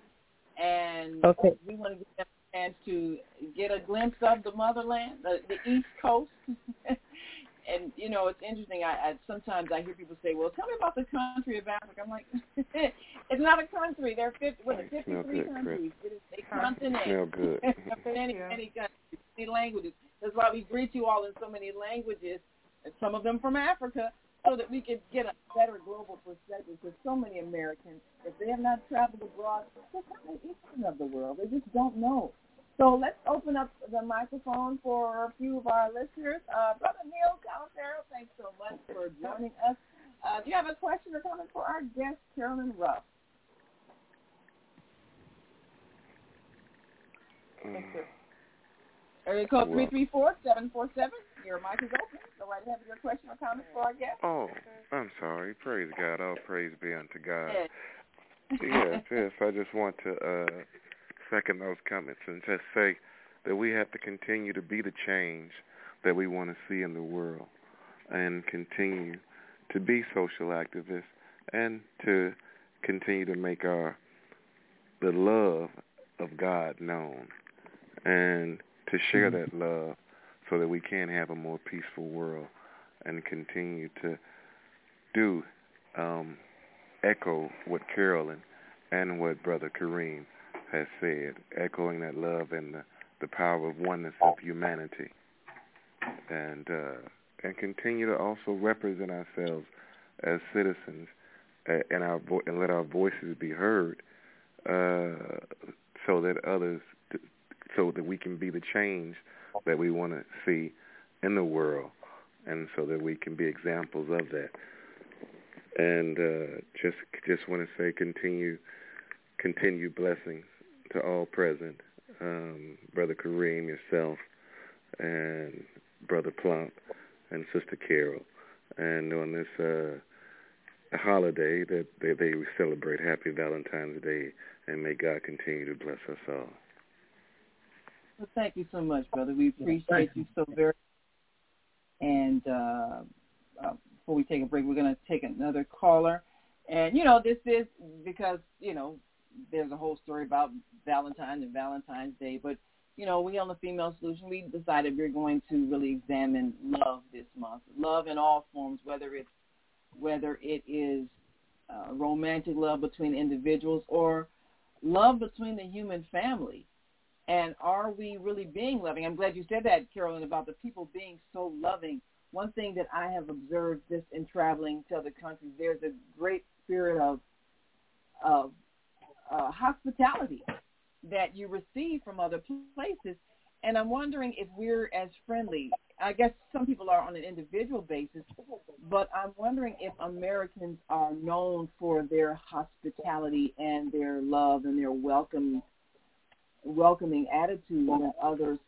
And okay. we want to give them a chance to get a glimpse of the motherland, the, the East Coast. and, you know, it's interesting. I, I Sometimes I hear people say, well, tell me about the country of Africa. I'm like, it's not a country. There are 50, what, 53 good, countries. It is a continent. Smell good. many, many countries, many languages. That's why we greet you all in so many languages, and some of them from Africa, so that we could get a better global perspective because so many Americans, if they have not traveled abroad, they're not ignorant of the world. They just don't know. So let's open up the microphone for a few of our listeners. Uh, Brother Neil Calafaro, thanks so much for joining us. Uh, do you have a question or comment for our guest, Carolyn Ruff? Thank you. Area code 334-747. Your mic is open. Go right ahead with your question or comment for our guest. Oh, I'm sorry. Praise God. All praise be unto God. Yes. yes, yes. I just want to uh, second those comments and just say that we have to continue to be the change that we want to see in the world and continue to be social activists and to continue to make our the love of God known and to share that love so that we can have a more peaceful world and continue to do um, echo what Carolyn and what Brother Kareem has said, echoing that love and the, the power of oneness of humanity, and uh, and continue to also represent ourselves as citizens uh, and our vo- and let our voices be heard, uh, so that others so that we can be the change that we want to see in the world, and so that we can be examples of that. And uh, just just want to say, continue continue blessings to all present, um, Brother Kareem, yourself, and Brother Plump, and Sister Carol, and on this uh, holiday that they, they celebrate Happy Valentine's Day, and may God continue to bless us all. Well, thank you so much, brother. We appreciate you so very. Much. And uh, uh, before we take a break, we're going to take another caller. And you know, this is because you know there's a whole story about Valentine's and Valentine's Day, but you know, we on the Female Solution, we decided we're going to really examine love this month. Love in all forms, whether it's whether it is uh, romantic love between individuals or love between the human family. And are we really being loving? I'm glad you said that, Carolyn, about the people being so loving. One thing that I have observed just in traveling to other countries, there's a great spirit of of uh, hospitality that you receive from other places. And I'm wondering if we're as friendly. I guess some people are on an individual basis, but I'm wondering if Americans are known for their hospitality and their love and their welcome welcoming attitude than others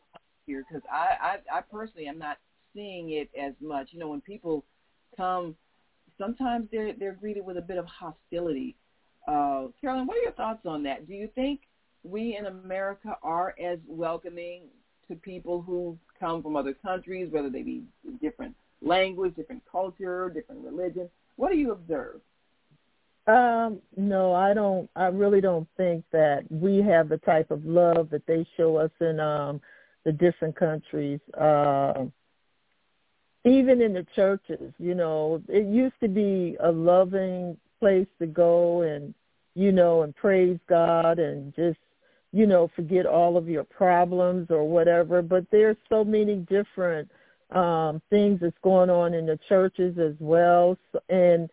here because I, I I personally am not seeing it as much. You know, when people come, sometimes they're they're greeted with a bit of hostility. Uh, Carolyn, what are your thoughts on that? Do you think we in America are as welcoming to people who come from other countries, whether they be different language, different culture, different religion? What do you observe? Um, no, I don't. I really don't think that we have the type of love that they show us in um, the different countries. Uh, even in the churches, you know, it used to be a loving place to go and, you know, and praise God and just, you know, forget all of your problems or whatever. But there's so many different um, things that's going on in the churches as well, and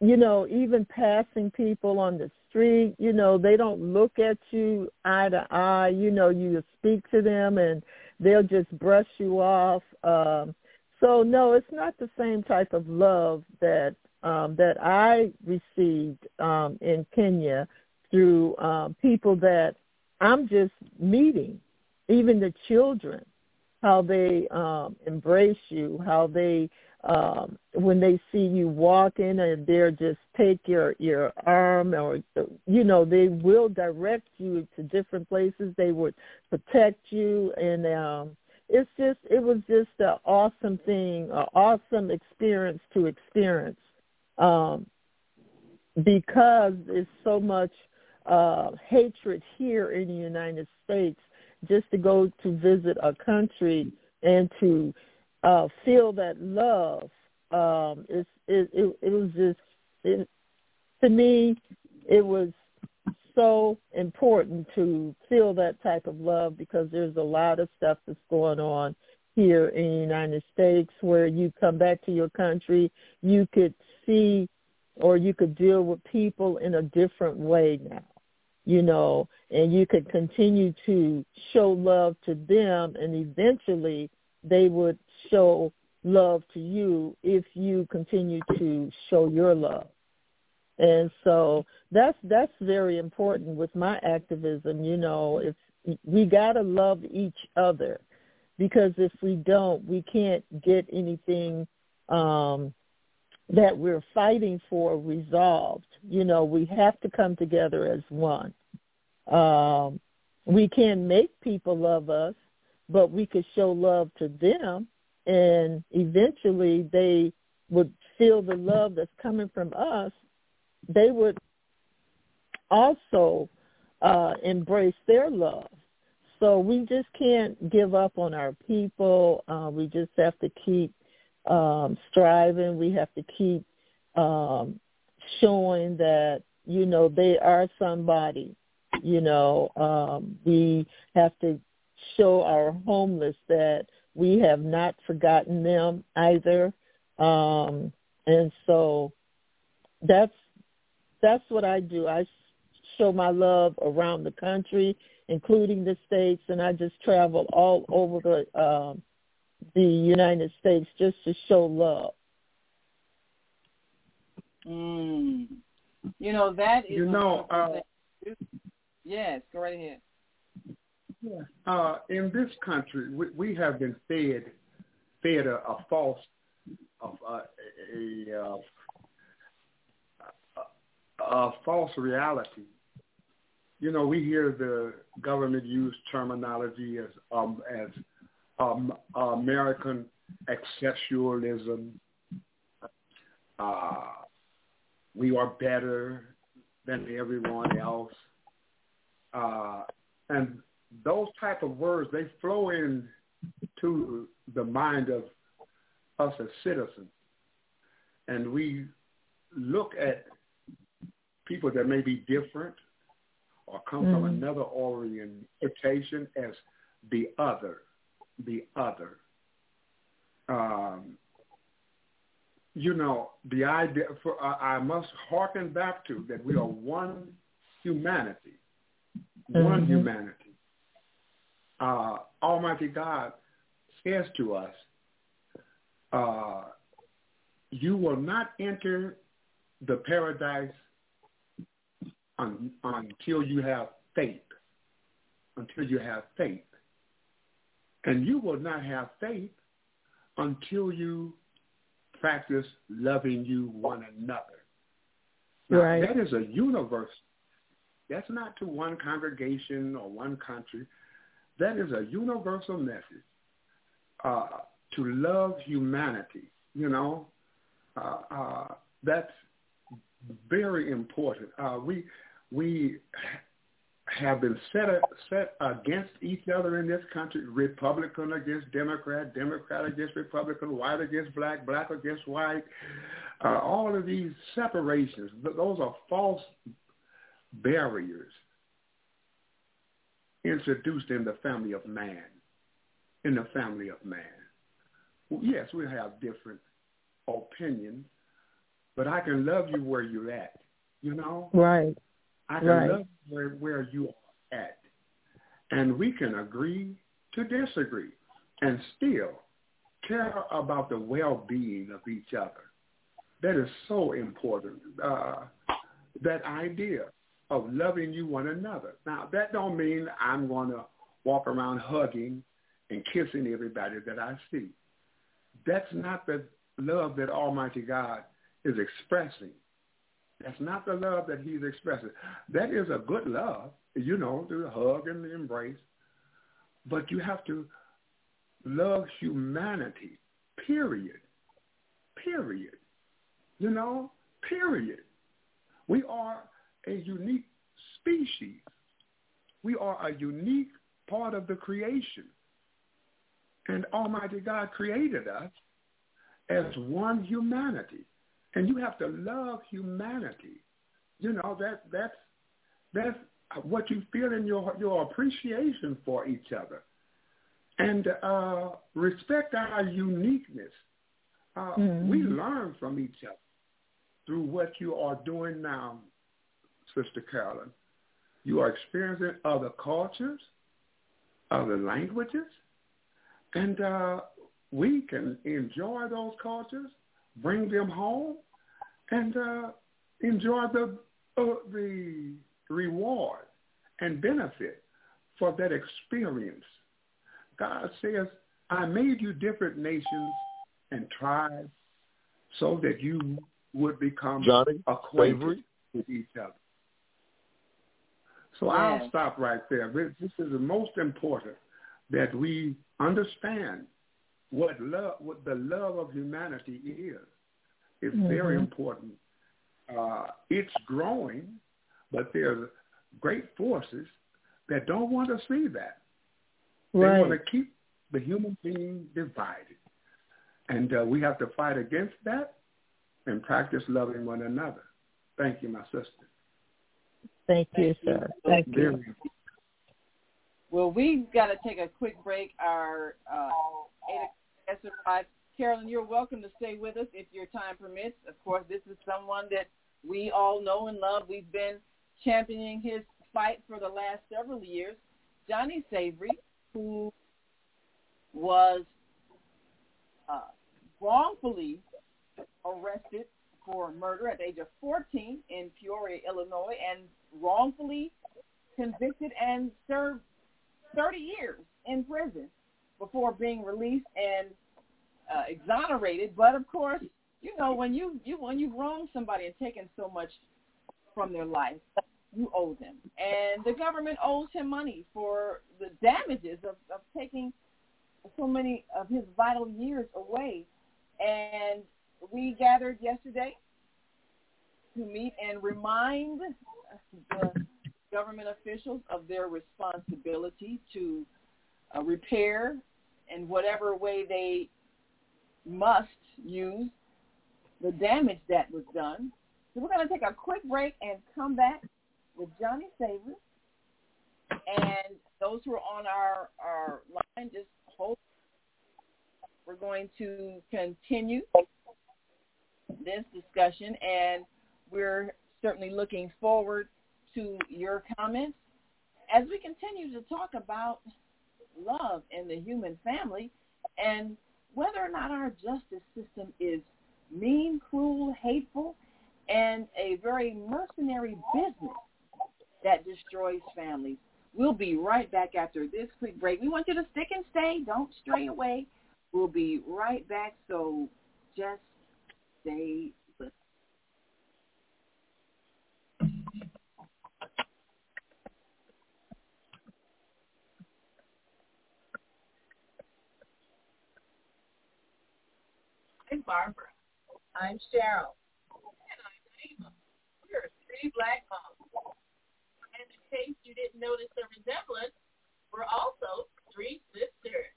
you know, even passing people on the street, you know, they don't look at you eye to eye. You know, you speak to them and they'll just brush you off. Um, so no, it's not the same type of love that um, that I received um, in Kenya through um, people that I'm just meeting, even the children, how they um, embrace you, how they um, when they see you walking and they're just take your your arm or you know they will direct you to different places. They would protect you and um, it's just it was just an awesome thing, an awesome experience to experience um, because it's so much uh, hatred here in the United States. Just to go to visit a country and to uh, feel that love, um, it's, it, it it was just it, to me it was so important to feel that type of love because there's a lot of stuff that's going on here in the United States where you come back to your country, you could see or you could deal with people in a different way now you know, and you could continue to show love to them and eventually they would show love to you if you continue to show your love. And so that's that's very important with my activism, you know, if we got to love each other because if we don't, we can't get anything um that we're fighting for resolved. You know, we have to come together as one. Um, we can make people love us, but we could show love to them, and eventually they would feel the love that's coming from us. They would also uh, embrace their love. So we just can't give up on our people. Uh, we just have to keep um, striving. We have to keep um, showing that you know they are somebody you know, um, we have to show our homeless that we have not forgotten them either. Um, and so that's that's what I do. I show my love around the country, including the states, and I just travel all over the um, the United States just to show love. Mm. You know that is you know uh, Yes, go right ahead. Yeah. Uh, in this country, we, we have been fed fed a, a false a, a, a false reality. You know, we hear the government use terminology as um, as um, American exceptionalism. Uh, we are better than everyone else. Uh, and those type of words, they flow in to the mind of us as citizens. And we look at people that may be different or come mm-hmm. from another orientation as the other, the other. Um, you know, the idea for uh, I must harken back to that we are one humanity one mm-hmm. humanity. Uh, Almighty God says to us, uh, you will not enter the paradise un, until you have faith, until you have faith. And you will not have faith until you practice loving you one another. Now, right. That is a universal that's not to one congregation or one country. That is a universal message uh, to love humanity. You know, uh, uh, that's very important. Uh, we we have been set set against each other in this country. Republican against Democrat, Democrat against Republican, white against black, black against white. Uh, all of these separations, those are false barriers introduced in the family of man. In the family of man. Well, yes, we have different opinions, but I can love you where you're at. You know? Right. I can right. love you where, where you are at. And we can agree to disagree and still care about the well-being of each other. That is so important. Uh, that idea of loving you one another. Now, that don't mean I'm going to walk around hugging and kissing everybody that I see. That's not the love that Almighty God is expressing. That's not the love that he's expressing. That is a good love, you know, the hug and embrace. But you have to love humanity, period. Period. You know, period. We are a unique species. We are a unique part of the creation. And Almighty God created us as one humanity. And you have to love humanity. You know, that that's that's what you feel in your your appreciation for each other. And uh, respect our uniqueness. Uh, mm-hmm. We learn from each other through what you are doing now, Sister Carolyn. You are experiencing other cultures, other languages, and uh, we can enjoy those cultures, bring them home, and uh, enjoy the uh, the reward and benefit for that experience. God says, I made you different nations and tribes so that you would become Johnny, acquainted with each other. So I'll stop right there. This is the most important that we understand what love, what the love of humanity is. It's mm-hmm. very important. Uh, it's growing, but there's great forces that don't want to see that. Right. They want to keep the human being divided. And uh, we have to fight against that and practice loving one another. Thank you, my sister. Thank you, sir. Thank you. Well, we've got to take a quick break. Our uh, 8 o'clock Carolyn, you're welcome to stay with us if your time permits. Of course, this is someone that we all know and love. We've been championing his fight for the last several years. Johnnie Savory, who was uh, wrongfully arrested for murder at the age of 14 in Peoria, Illinois, and wrongfully convicted and served 30 years in prison before being released and uh, exonerated. But of course, you know when you you when you wrong somebody and taken so much from their life, you owe them, and the government owes him money for the damages of, of taking so many of his vital years away. And we gathered yesterday to meet and remind the government officials of their responsibility to uh, repair in whatever way they must use the damage that was done. So we're going to take a quick break and come back with Johnnie Savory. And those who are on our, our line, just hold. We're going to continue this discussion, and we're certainly looking forward to your comments as we continue to talk about love in the human family and whether or not our justice system is mean, cruel, hateful, and a very mercenary business that destroys families. We'll be right back after this quick break. We want you to stick and stay. Don't stray away. We'll be right back, so just stay I'm Barbara. I'm Cheryl. And I'm Naima. We're three black moms. And in case you didn't notice the resemblance, we're also three sisters.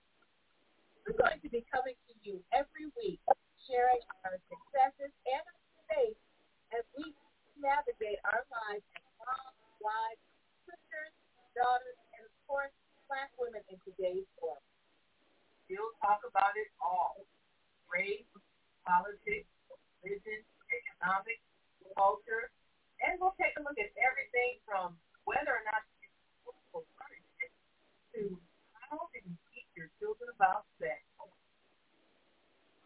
We're going to be coming to you every week, sharing our successes and our mistakes as we navigate our lives as moms, wives, sisters, daughters, and of course, black women in today's world. We'll talk about it all race, politics, religion, economics, culture, and we'll take a look at everything from whether or not you to how to teach your children about sex.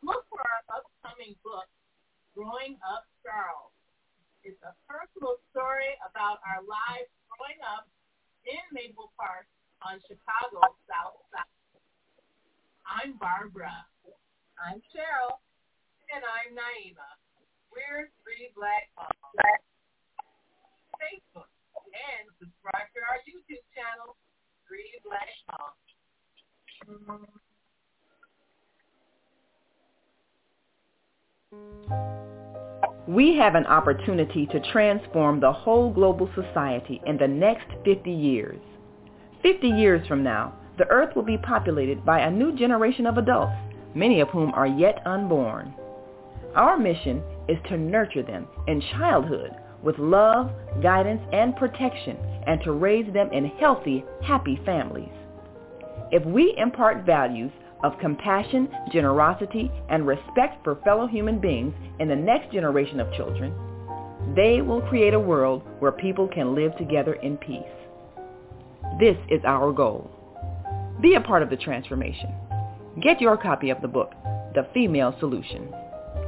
Look for our upcoming book, Growing Up Girls. It's a personal story about our lives growing up in Maple Park on Chicago's South Side. I'm Barbara. I'm Cheryl. And I'm Naima. We're three black moms. Facebook and subscribe to our YouTube channel, Three Black Moms. We have an opportunity to transform the whole global society in the next 50 years. 50 years from now, the earth will be populated by a new generation of adults, many of whom are yet unborn. Our mission is to nurture them in childhood with love, guidance, and protection, and to raise them in healthy, happy families. If we impart values of compassion, generosity, and respect for fellow human beings in the next generation of children, they will create a world where people can live together in peace. This is our goal. Be a part of the transformation. Get your copy of the book, The Female Solution.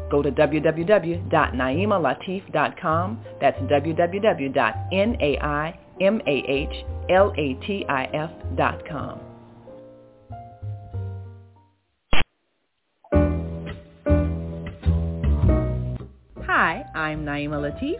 Go to www.naimalatif.com. That's www.naimahlatif.com. Hi, I'm Naima Latif.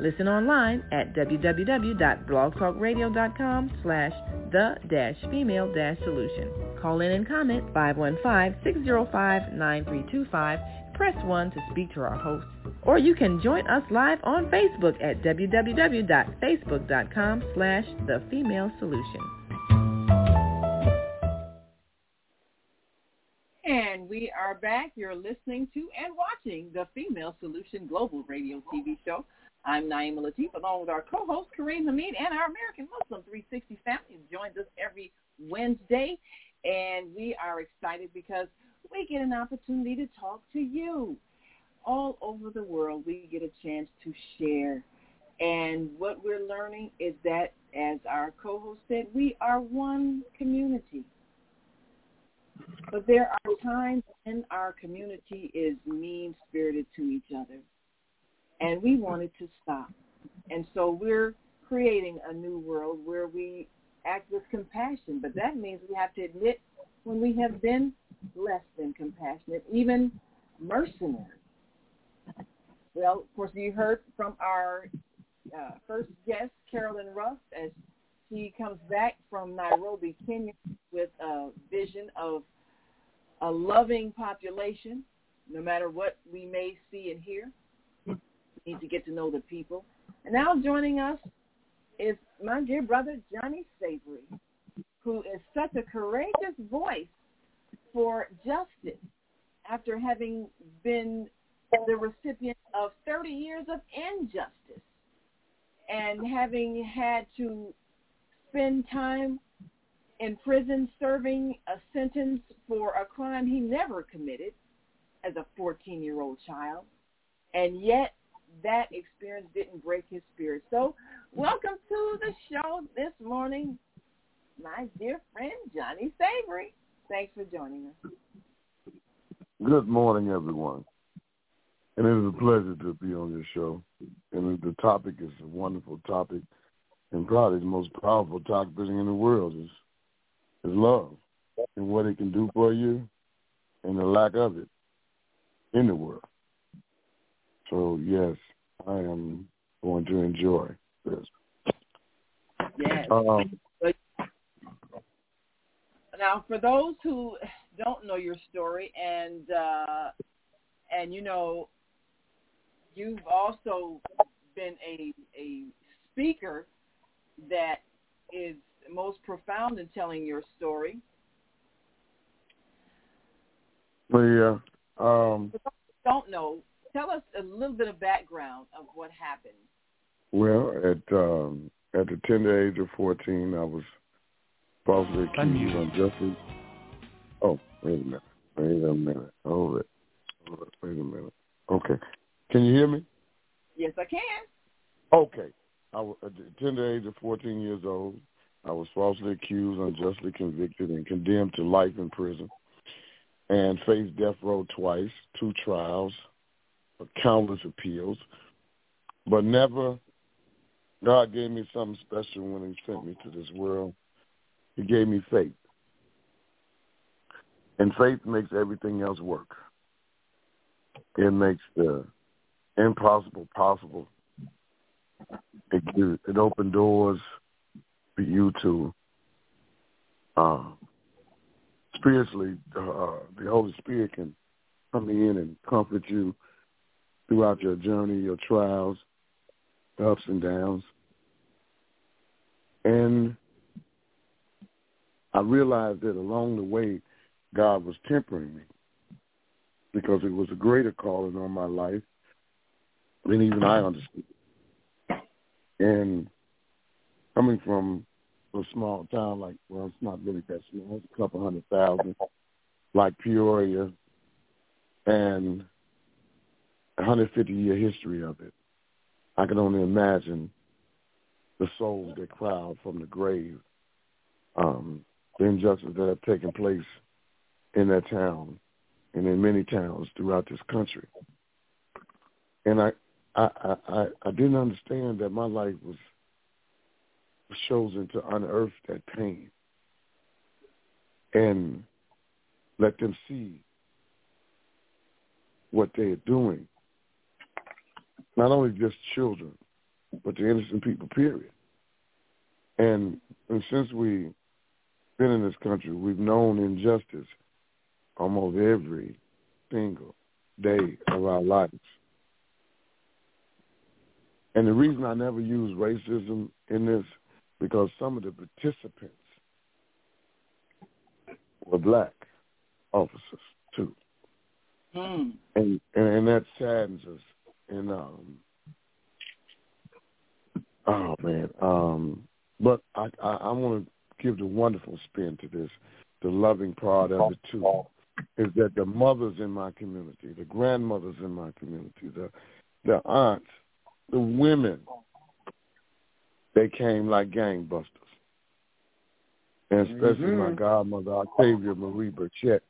Listen online at www.blogtalkradio.com slash the-female-solution. Call in and comment 515-605-9325. Press 1 to speak to our host. Or you can join us live on Facebook at www.facebook.com slash the female solution. And we are back. You're listening to and watching the Female Solution Global Radio TV show. I'm Naima Latif, along with our co-host Kareem Hamid and our American Muslim 360 family joins us every Wednesday. And we are excited because we get an opportunity to talk to you. All over the world, we get a chance to share. And what we're learning is that, as our co-host said, we are one community. But there are times when our community is mean-spirited to each other and we wanted to stop. And so we're creating a new world where we act with compassion, but that means we have to admit when we have been less than compassionate, even mercenary. Well, of course, you heard from our uh, first guest, Carolyn Ruff, as she comes back from Nairobi, Kenya, with a vision of a loving population, no matter what we may see and hear need to get to know the people. And now joining us is my dear brother Johnnie Savory, who is such a courageous voice for justice after having been the recipient of 30 years of injustice and having had to spend time in prison serving a sentence for a crime he never committed as a 14-year-old child. And yet that experience didn't break his spirit. So welcome to the show this morning, my dear friend Johnnie Savory. Thanks for joining us. Good morning, everyone. And it is a pleasure to be on your show. And the topic is a wonderful topic and probably the most powerful topic in the world is is love and what it can do for you and the lack of it in the world. So yes, I am going to enjoy this. Yes. Um, now, for those who don't know your story, and uh, and you know, you've also been a a speaker that is most profound in telling your story. Yeah. Um, don't know tell us a little bit of background of what happened. Well, at um, at the tender age of 14, I was falsely accused unjustly. Oh, wait a minute. Wait a minute. Hold it. Hold it. Wait a minute. Okay. Can you hear me? Yes, I can. Okay. I was at the tender age of 14 years old. I was falsely accused, unjustly convicted, and condemned to life in prison, and faced death row twice, two trials, countless appeals, but never. God gave me something special when He sent me to this world. He gave me faith, and faith makes everything else work. It makes the impossible possible. It it opened doors for you to uh, spiritually. Uh, the Holy Spirit can come in and comfort you throughout your journey, your trials, ups and downs, and I realized that along the way, God was tempering me because it was a greater calling on my life than even I understood. And coming from a small town like, well, it's not really that small, it's a couple hundred thousand, like Peoria, and 150 year history of it. I can only imagine the souls that cry out from the grave, um, the injustices that have taken place in that town and in many towns throughout this country. And I, I, I, I didn't understand that my life was chosen to unearth that pain and let them see what they are doing. Not only just children, but the innocent people, period. And, and since we've been in this country, we've known injustice almost every single day of our lives. And the reason I never use racism in this, because some of the participants were black officers too. Mm. And, and and that saddens us. And um oh man. Um but I I, I wanna give the wonderful spin to this, the loving part of it too is that the mothers in my community, the grandmothers in my community, the the aunts, the women, they came like gangbusters. And especially mm-hmm. my godmother, Octavia Marie Burchett,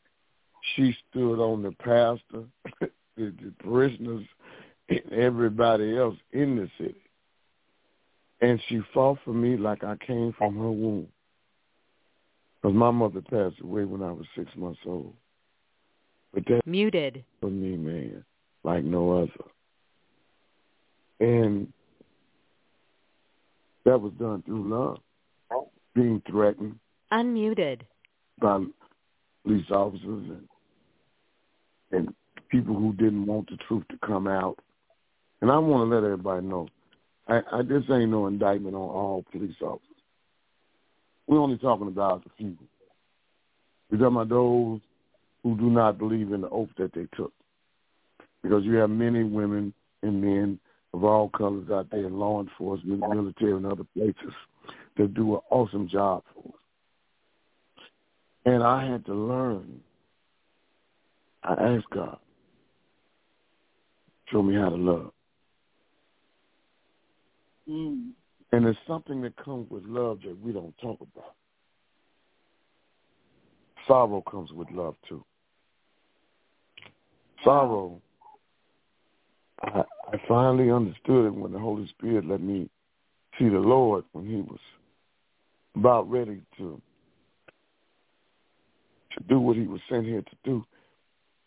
she stood on the pastor, the, the parishioners, and everybody else in the city. And she fought for me like I came from her womb. Because my mother passed away when I was six months old. But that muted for me, man, like no other. And that was done through love, being threatened. Unmuted. By police officers and and people who didn't want the truth to come out. And I want to let everybody know, I, I this ain't no indictment on all police officers. We're only talking about a few. We're talking about those who do not believe in the oath that they took. Because you have many women and men of all colors out there in law enforcement, military, and other places that do an awesome job for us. And I had to learn. I asked God, show me how to love. Mm. And there's something that comes with love that we don't talk about. Sorrow comes with love too. Sorrow, I, I finally understood it when the Holy Spirit let me see the Lord when he was about ready to to do what he was sent here to do.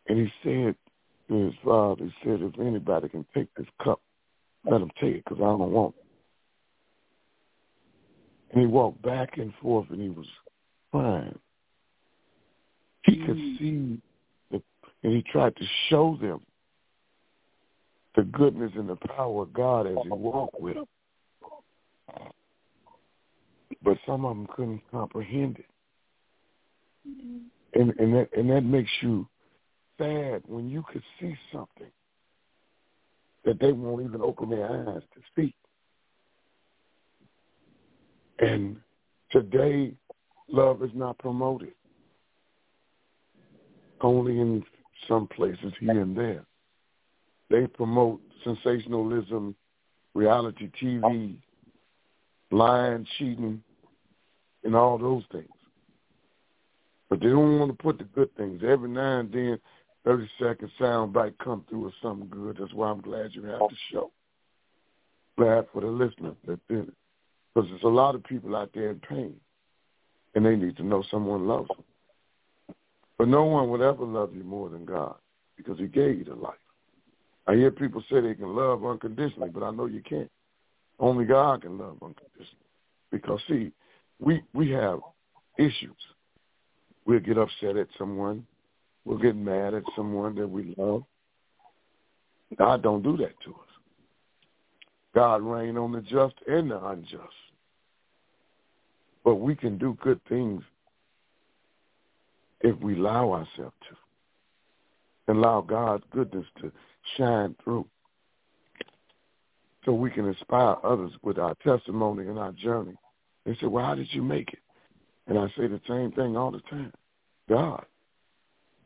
And he said to his father, he said, if anybody can take this cup, let him take it because I don't want it. And he walked back and forth and he was crying. He could mm. see the, and he tried to show them the goodness and the power of God as he walked with them. But some of them couldn't comprehend it. And and that and that makes you sad when you could see something that they won't even open their eyes to speak. And today love is not promoted. Only in some places here and there. They promote sensationalism, reality TV, lying, cheating, and all those things. But they don't want to put the good things. Every now and then, 30 second sound bite come through with something good. That's why I'm glad you have the show. Glad for the listeners that did it. Because there's a lot of people out there in pain, and they need to know someone loves them. But no one would ever love you more than God because he gave you the life. I hear people say they can love unconditionally, but I know you can't. Only God can love unconditionally. Because see, we we have issues. We'll get upset at someone. We'll get mad at someone that we love. God don't do that to us. God reign on the just and the unjust. But we can do good things if we allow ourselves to. And allow God's goodness to shine through. So we can inspire others with our testimony and our journey. They say, well, how did you make it? And I say the same thing all the time. God.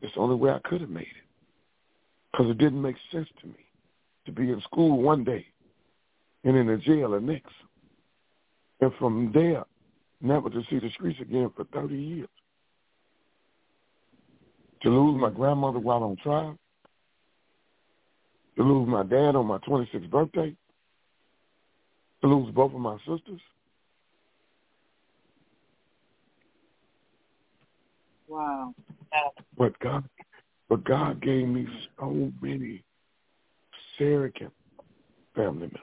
It's the only way I could have made it. Because it didn't make sense to me to be in school one day and in the jail the next. And from there, never to see the streets again for 30 years. To lose my grandmother while on trial. To lose my dad on my 26th birthday. To lose both of my sisters. Wow. But God, but God gave me so many surrogate family members.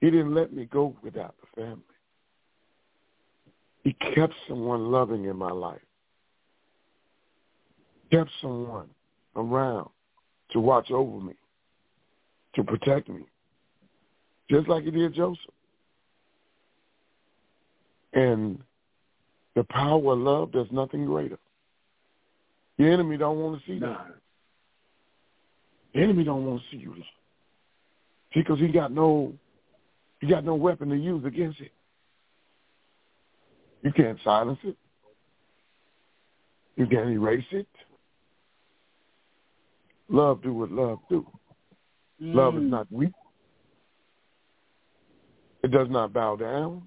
He didn't let me go without the family. He kept someone loving in my life. Kept someone around to watch over me, to protect me, just like he did Joseph. And the power of love, there's nothing greater. The enemy don't want to see that. The enemy don't want to see you love. Because he got no he got no weapon to use against it. You can't silence it. You can't erase it. Love do what love do. Mm. Love is not weak. It does not bow down.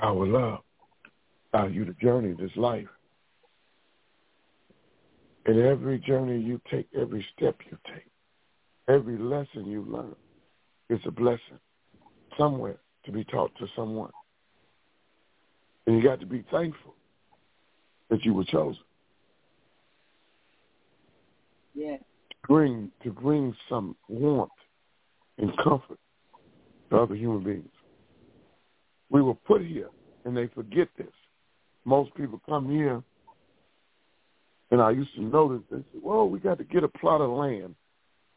Of love allow you to journey this life. And every journey you take, every step you take, every lesson you learn is a blessing somewhere to be taught to someone. And you got to be thankful that you were chosen. Yeah. To bring to bring some warmth and comfort to other human beings. We were put here and they forget this. Most people come here and I used to notice they said, Well, we got to get a plot of land.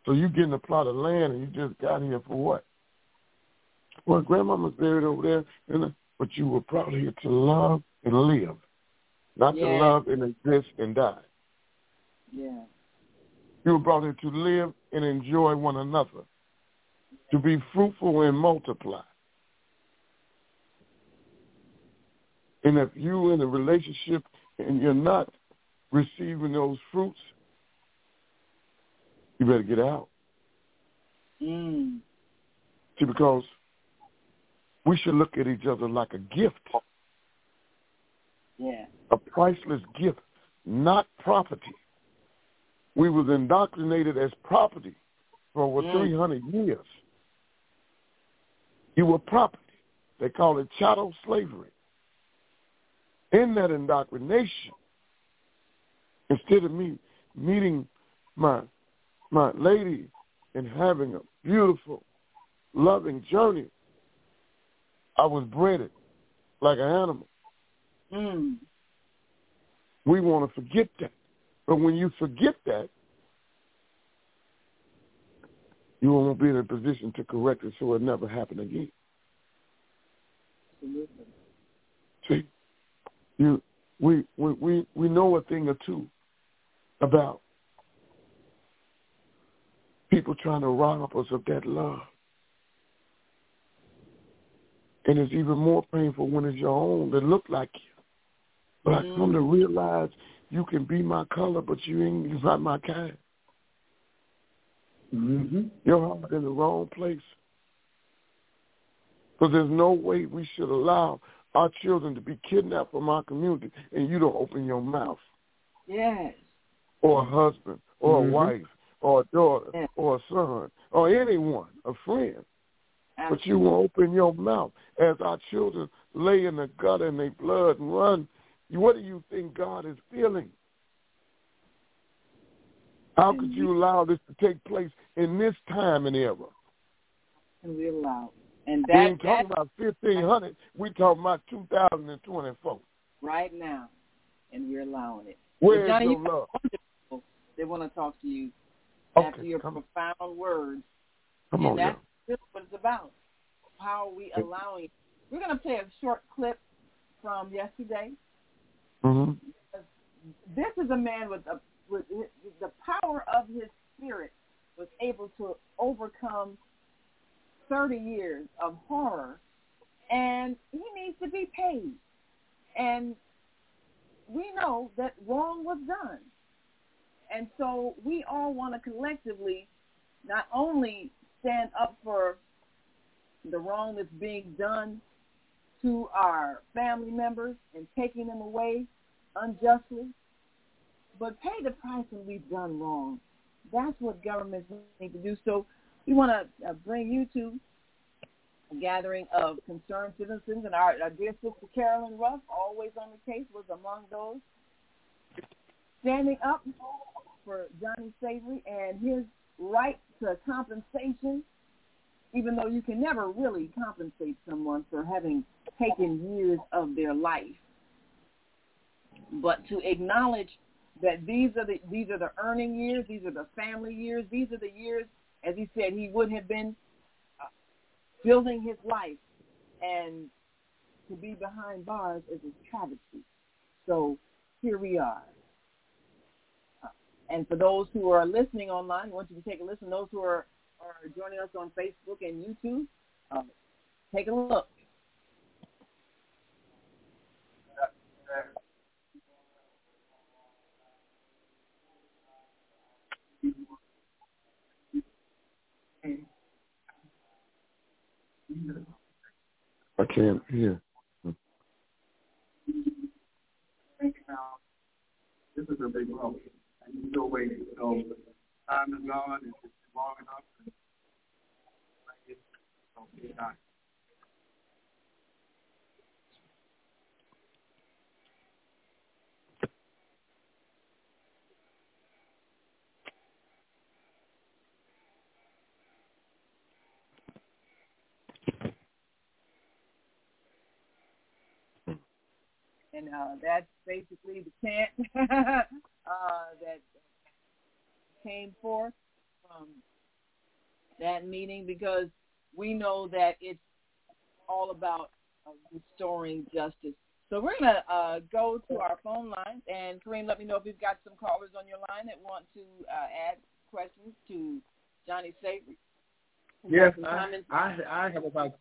So you getting a plot of land and you just got here for what? Well, grandmama's buried over there, and but you were brought here to love and live, not yeah. to love and exist and die. Yeah. You were brought here to live and enjoy one another, to be fruitful and multiply. And if you in a relationship and you're not receiving those fruits, you better get out. Mm. See, because we should look at each other like a gift. Yeah. A priceless gift, not property. We was indoctrinated as property for over mm. 300 years. You were property. They call it chattel slavery. In that indoctrination, instead of me meeting my my lady and having a beautiful, loving journey, I was bred it, like an animal. Mm. We want to forget that. But when you forget that, you won't be in a position to correct it so it never happen again. Absolutely. See, you we we we we know a thing or two about people trying to rob us of that love. And it's even more painful when it's your own that look like you. But mm-hmm. I come to realize you can be my color, but you ain't you're not my kind. Mm-hmm. Your heart in the wrong place. Because there's no way we should allow our children to be kidnapped from our community and you don't open your mouth. Yes. Or a husband, or mm-hmm. a wife, or a daughter, yes. or a son, or anyone, a friend. But you won't open your mouth as our children lay in the gutter and they blood and run. What do you think God is feeling? How could you allow this to take place in this time and era? And we allow. And that, we ain't talking about 1500. We talking about 2024. Right now. And we're allowing it. Where's Johnnie, your love? They want to talk to you okay, after your profound on. words. Come and on, now. what it's about. How are we allowing? We're going to play a short clip from yesterday. Mm-hmm. This is a man with, a, with the power of his spirit was able to overcome 30 years of horror, and he needs to be paid. And we know that wrong was done. And so we all want to collectively not only stand up for the wrong that's being done to our family members and taking them away unjustly, but pay the price when we've done wrong. That's what governments need to do. So we want to uh, bring you to a gathering of concerned citizens, and our, our dear sister Carolyn Ruff, always on the case, was among those standing up for Johnnie Savory and his right to compensation, even though you can never really compensate someone for having taken years of their life. But to acknowledge that these are the these are the earning years, these are the family years, these are the years, as he said, he would have been uh, building his life, and to be behind bars is a travesty. So here we are. And for those who are listening online, I want you to take a listen. Those who are, are joining us on Facebook and YouTube, uh, take a look. I can't hear. This is a big role and you still waiting. So time is gone, it's long enough. And and uh, that's basically the chant uh, that came forth from that meeting because we know that it's all about uh, restoring justice. So we're going to uh, go to our phone lines, and Kareem, let me know if you've got some callers on your line that want to uh, add questions to Johnnie Savory. Yes, I, I, I have about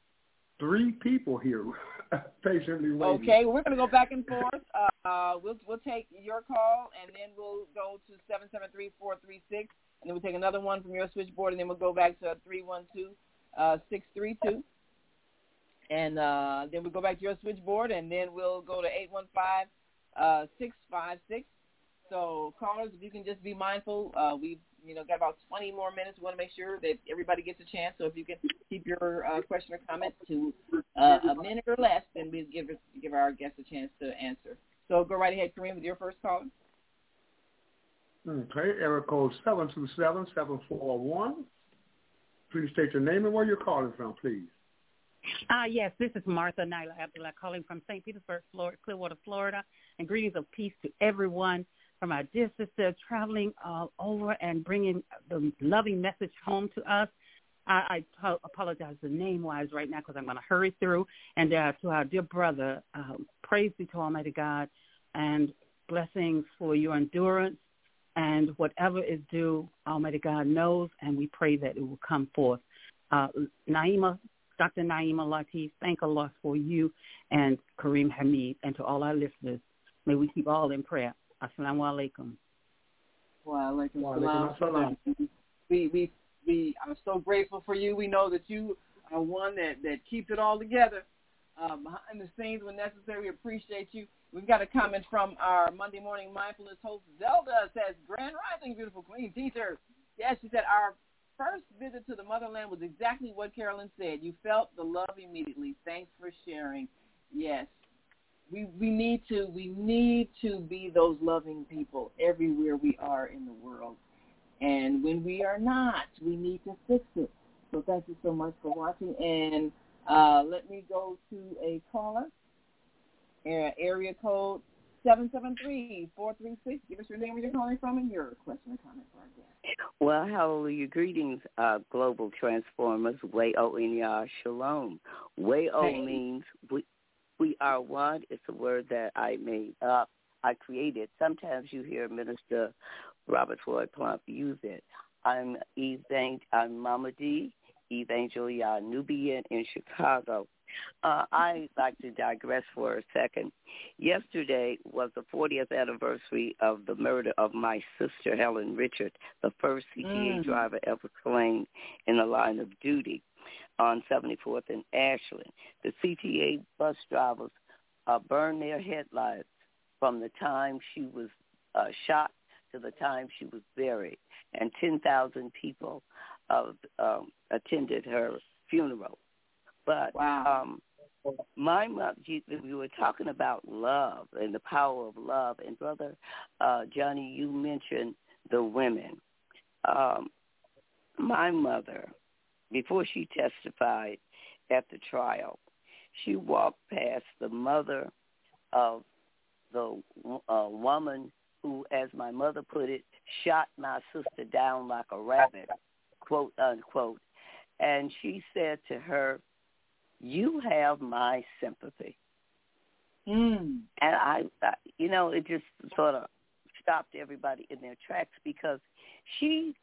three people here patiently waiting. Okay, we're going to go back and forth. Uh, we'll we'll take your call, and then we'll go to seven seven three four three six, and then we'll take another one from your switchboard, and then we'll go back to three one two six three two, and uh, then we'll go back to your switchboard, and then we'll go to eight one five six five six. So callers, if you can just be mindful, uh, we've you know, got about 20 more minutes. We want to make sure that everybody gets a chance. So if you can keep your uh, question or comment to uh, a minute or less, then we give give our guests a chance to answer. So go right ahead, Kareem, with your first call. Okay, area code seven two seven seven four one. Please state your name and where you're calling from, please. Uh, yes, this is Martha Nyla Abdullah calling from St. Petersburg, Florida, Clearwater, Florida, and greetings of peace to everyone from our dear sister traveling uh, over and bringing the loving message home to us. I, apologize the name wise right now because I'm going to hurry through. And uh, to our dear brother, uh, praise be to Almighty God and blessings for your endurance and whatever is due, Almighty God knows, and we pray that it will come forth. Uh, Naima Dr. Naima Latif, thank Allah for you and Kareem Hamid, and to all our listeners. May we keep all in prayer. Assalamu alaikum. Wa alaikum salam. We, we, we are so grateful for you. We know that you are one that, that keeps it all together um, behind the scenes when necessary. We appreciate you. We've got a comment from our Monday morning mindfulness host, Zelda, says, Grand Rising, beautiful queen teacher. Yes, she said, our first visit to the motherland was exactly what Carolyn said. You felt the love immediately. Thanks for sharing. Yes, we we need to we need to be those loving people everywhere we are in the world. And when we are not, we need to fix it. So thank you so much for watching. And uh, let me go to a caller. Uh, area code 773-436. Give us your name where you're calling from and your question or comment for our guest. Well, hallelujah. Greetings, uh, global transformers. Way O N Shalom. Way O hey. means we, we are one. It's a word that I made up. I created. Sometimes you hear Minister Robert Floyd Plump use it. I'm Evang- I'm Mama D, Evangelia Nubian in Chicago. Uh, I like to digress for a second. Yesterday was the 40th anniversary of the murder of my sister Helen Richard, the first CTA mm. driver ever claimed in the line of duty on 74th and Ashland. The CTA bus drivers uh, burned their headlights from the time she was uh, shot to the time she was buried, and 10,000 people uh, um, attended her funeral. But wow. um, my mother, we were talking about love and the power of love, and brother uh, Johnnie, you mentioned the women. Um, my mother before she testified at the trial, she walked past the mother of the uh, woman who, as my mother put it, shot my sister down like a rabbit, quote unquote. And she said to her, "You have my sympathy." Mm. And I, I, you know, it just sort of stopped everybody in their tracks because she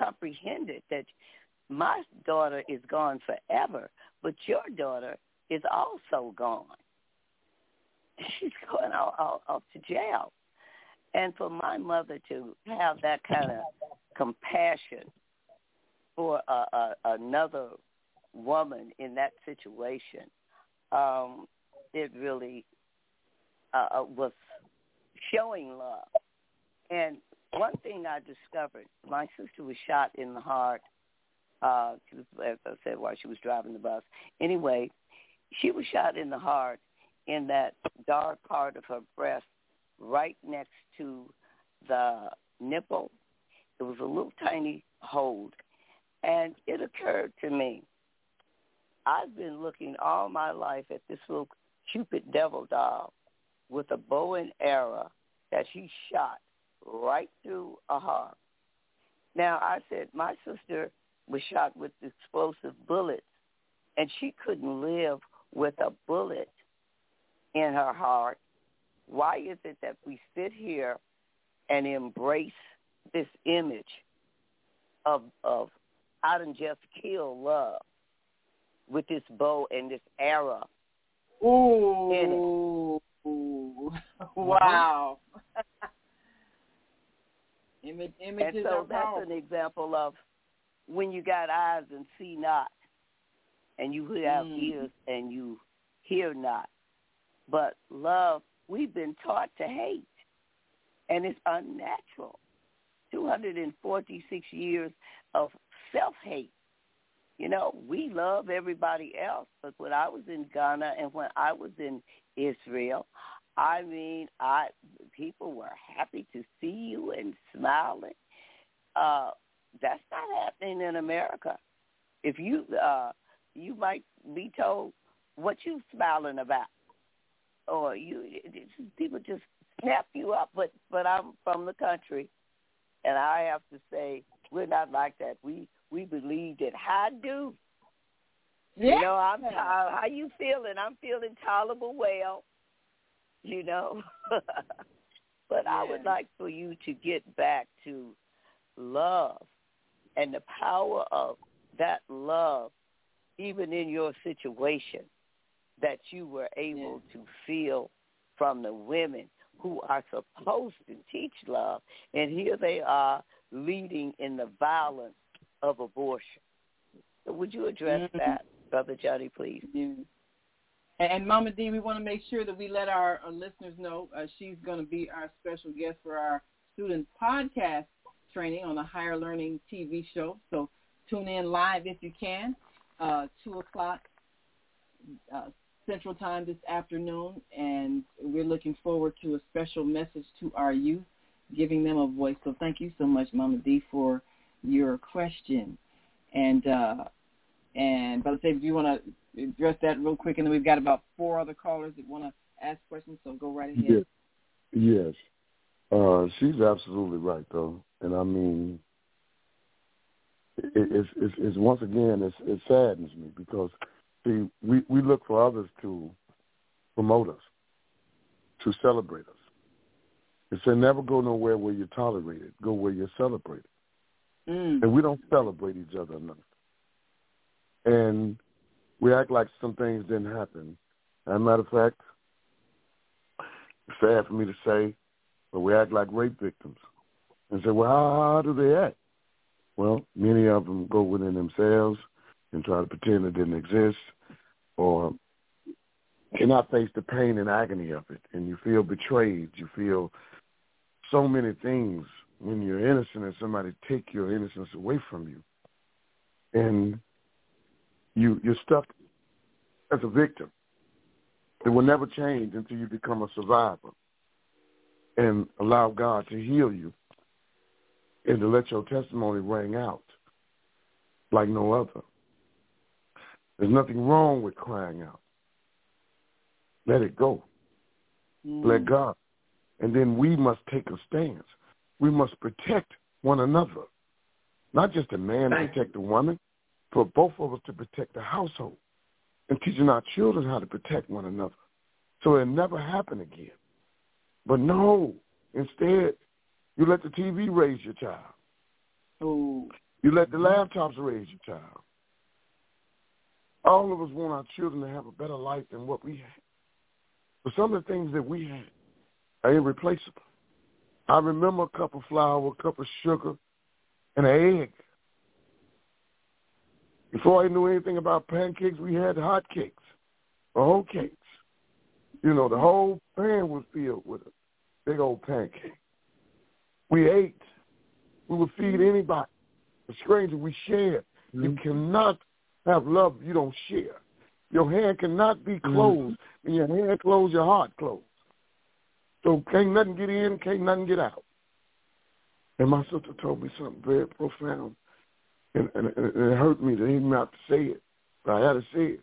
comprehended that my daughter is gone forever, but your daughter is also gone. She's going off, off, off to jail. And for my mother to have that kind of compassion for a, a, another woman in that situation, um, it really uh, uh was showing love. And one thing I discovered, my sister was shot in the heart uh, she was, as I said, while she was driving the bus. Anyway, she was shot in the heart in that dark part of her breast, right next to the nipple. It was a little tiny hole, and it occurred to me. I've been looking all my life at this little Cupid devil doll with a bow and arrow that she shot right through a heart. Now I said, my sister was shot with explosive bullets, and she couldn't live with a bullet in her heart. Why is it that we sit here and embrace this image of of I didn't just kill love with this bow and this arrow Ooh. in it. Wow. Mm-hmm. Image, images and so that's powerful. an example of when you got eyes and see not, and you have Mm. ears and you hear not. But love, we've been taught to hate, and it's unnatural. 246 years of self-hate. You know, we love everybody else, but when I was in Ghana and when I was in Israel, I mean, I people were happy to see you and smiling. Uh, that's not happening in America. If you uh you might be told what you smiling about, or you people just snap you up. But but I'm from the country, and I have to say we're not like that. We we believe that how do. Yeah. You know, I'm t- how you feeling? I'm feeling tolerable well. You know, but I would like for you to get back to love and the power of that love even in your situation, that you were able to feel from the women who are supposed to teach love, and here they are leading in the violence of abortion. So would you address Mm-hmm. that, Brother Johnnie, please? And, and Mama D, we want to make sure that we let our, our listeners know uh, she's going to be our special guest for our student podcast training on a Higher Learning TV show. So tune in live if you can, uh, 2 o'clock uh, Central Time this afternoon, and we're looking forward to a special message to our youth, giving them a voice. So thank you so much, Mama D, for your question. And uh, and Brother Dave, do you want to address that real quick? And then we've got about four other callers that want to ask questions, so go right ahead. Yes. Yes. Uh, she's absolutely right, though, and I mean, it, it's, it's, it's once again, it's, it saddens me because see, we we look for others to promote us, to celebrate us. It said, never go nowhere where you're tolerated. Go where you're celebrated. Mm. And we don't celebrate each other enough. And we act like some things didn't happen. As a matter of fact, it's sad for me to say, but we act like rape victims. And say, well, how, how do they act? Well, many of them go within themselves and try to pretend it didn't exist or cannot face the pain and agony of it. And you feel betrayed. You feel so many things when you're innocent and somebody take your innocence away from you. And you you're stuck as a victim. It will never change until you become a survivor and allow God to heal you and to let your testimony ring out like no other. There's nothing wrong with crying out. Let it go. Mm-hmm. Let God. And then we must take a stance. We must protect one another. Not just a man to protect a woman, but both of us to protect the household and teaching our children how to protect one another so it'll never happen again. But no, instead, you let the TV raise your child. Ooh. You let the laptops raise your child. All of us want our children to have a better life than what we had. But some of the things that we had are irreplaceable. I remember a cup of flour, a cup of sugar, and an egg. Before I knew anything about pancakes, we had hot cakes or whole cakes. You know, the whole pan was filled with a big old pancake. We ate. We would feed mm-hmm. anybody. A stranger, we shared. You mm-hmm. cannot have love if you don't share. Your hand cannot be mm-hmm. closed. When your hand closed, your heart closed. So can't nothing get in, can't nothing get out. And my sister told me something very profound. And, and, and it hurt me to even have to say it. But I had to say it.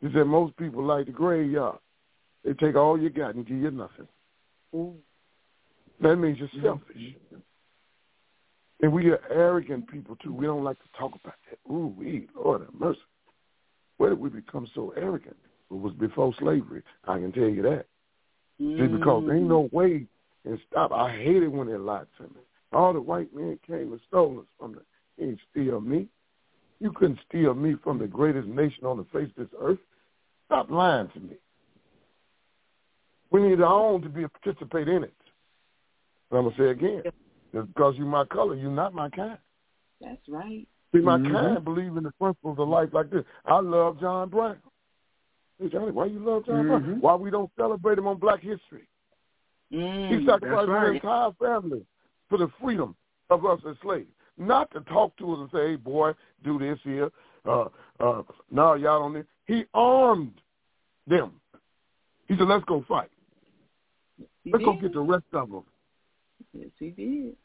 She said most people like the graveyard. They take all you got and give you nothing. That means you're selfish. And we are arrogant people too. We don't like to talk about that. Ooh, we, Lord have mercy. Where did we become so arrogant? It was before slavery. I can tell you that. See, because there ain't mm. no way and stop. I hate it when they lied to me. All the white men came and stole us from the. They ain't steal me. You couldn't steal me from the greatest nation on the face of this earth. Stop lying to me. We need our own to be a participate in it. And I'm gonna say again, just because you're my color, you're not my kind. That's right. See, my Mhm. kind believe in the principles of life like this. I love John Brown. Hey Johnnie, why you love John Brown? Mhm. Why we don't celebrate him on Black History? Mm, he sacrificed that's right. his entire family for the freedom of us as slaves. Not to talk to us and say, "Hey, boy, do this here." Uh, uh, no, y'all don't. Need. He armed them. He said, "Let's go fight. He Let's go get the rest of them." Yes, he did.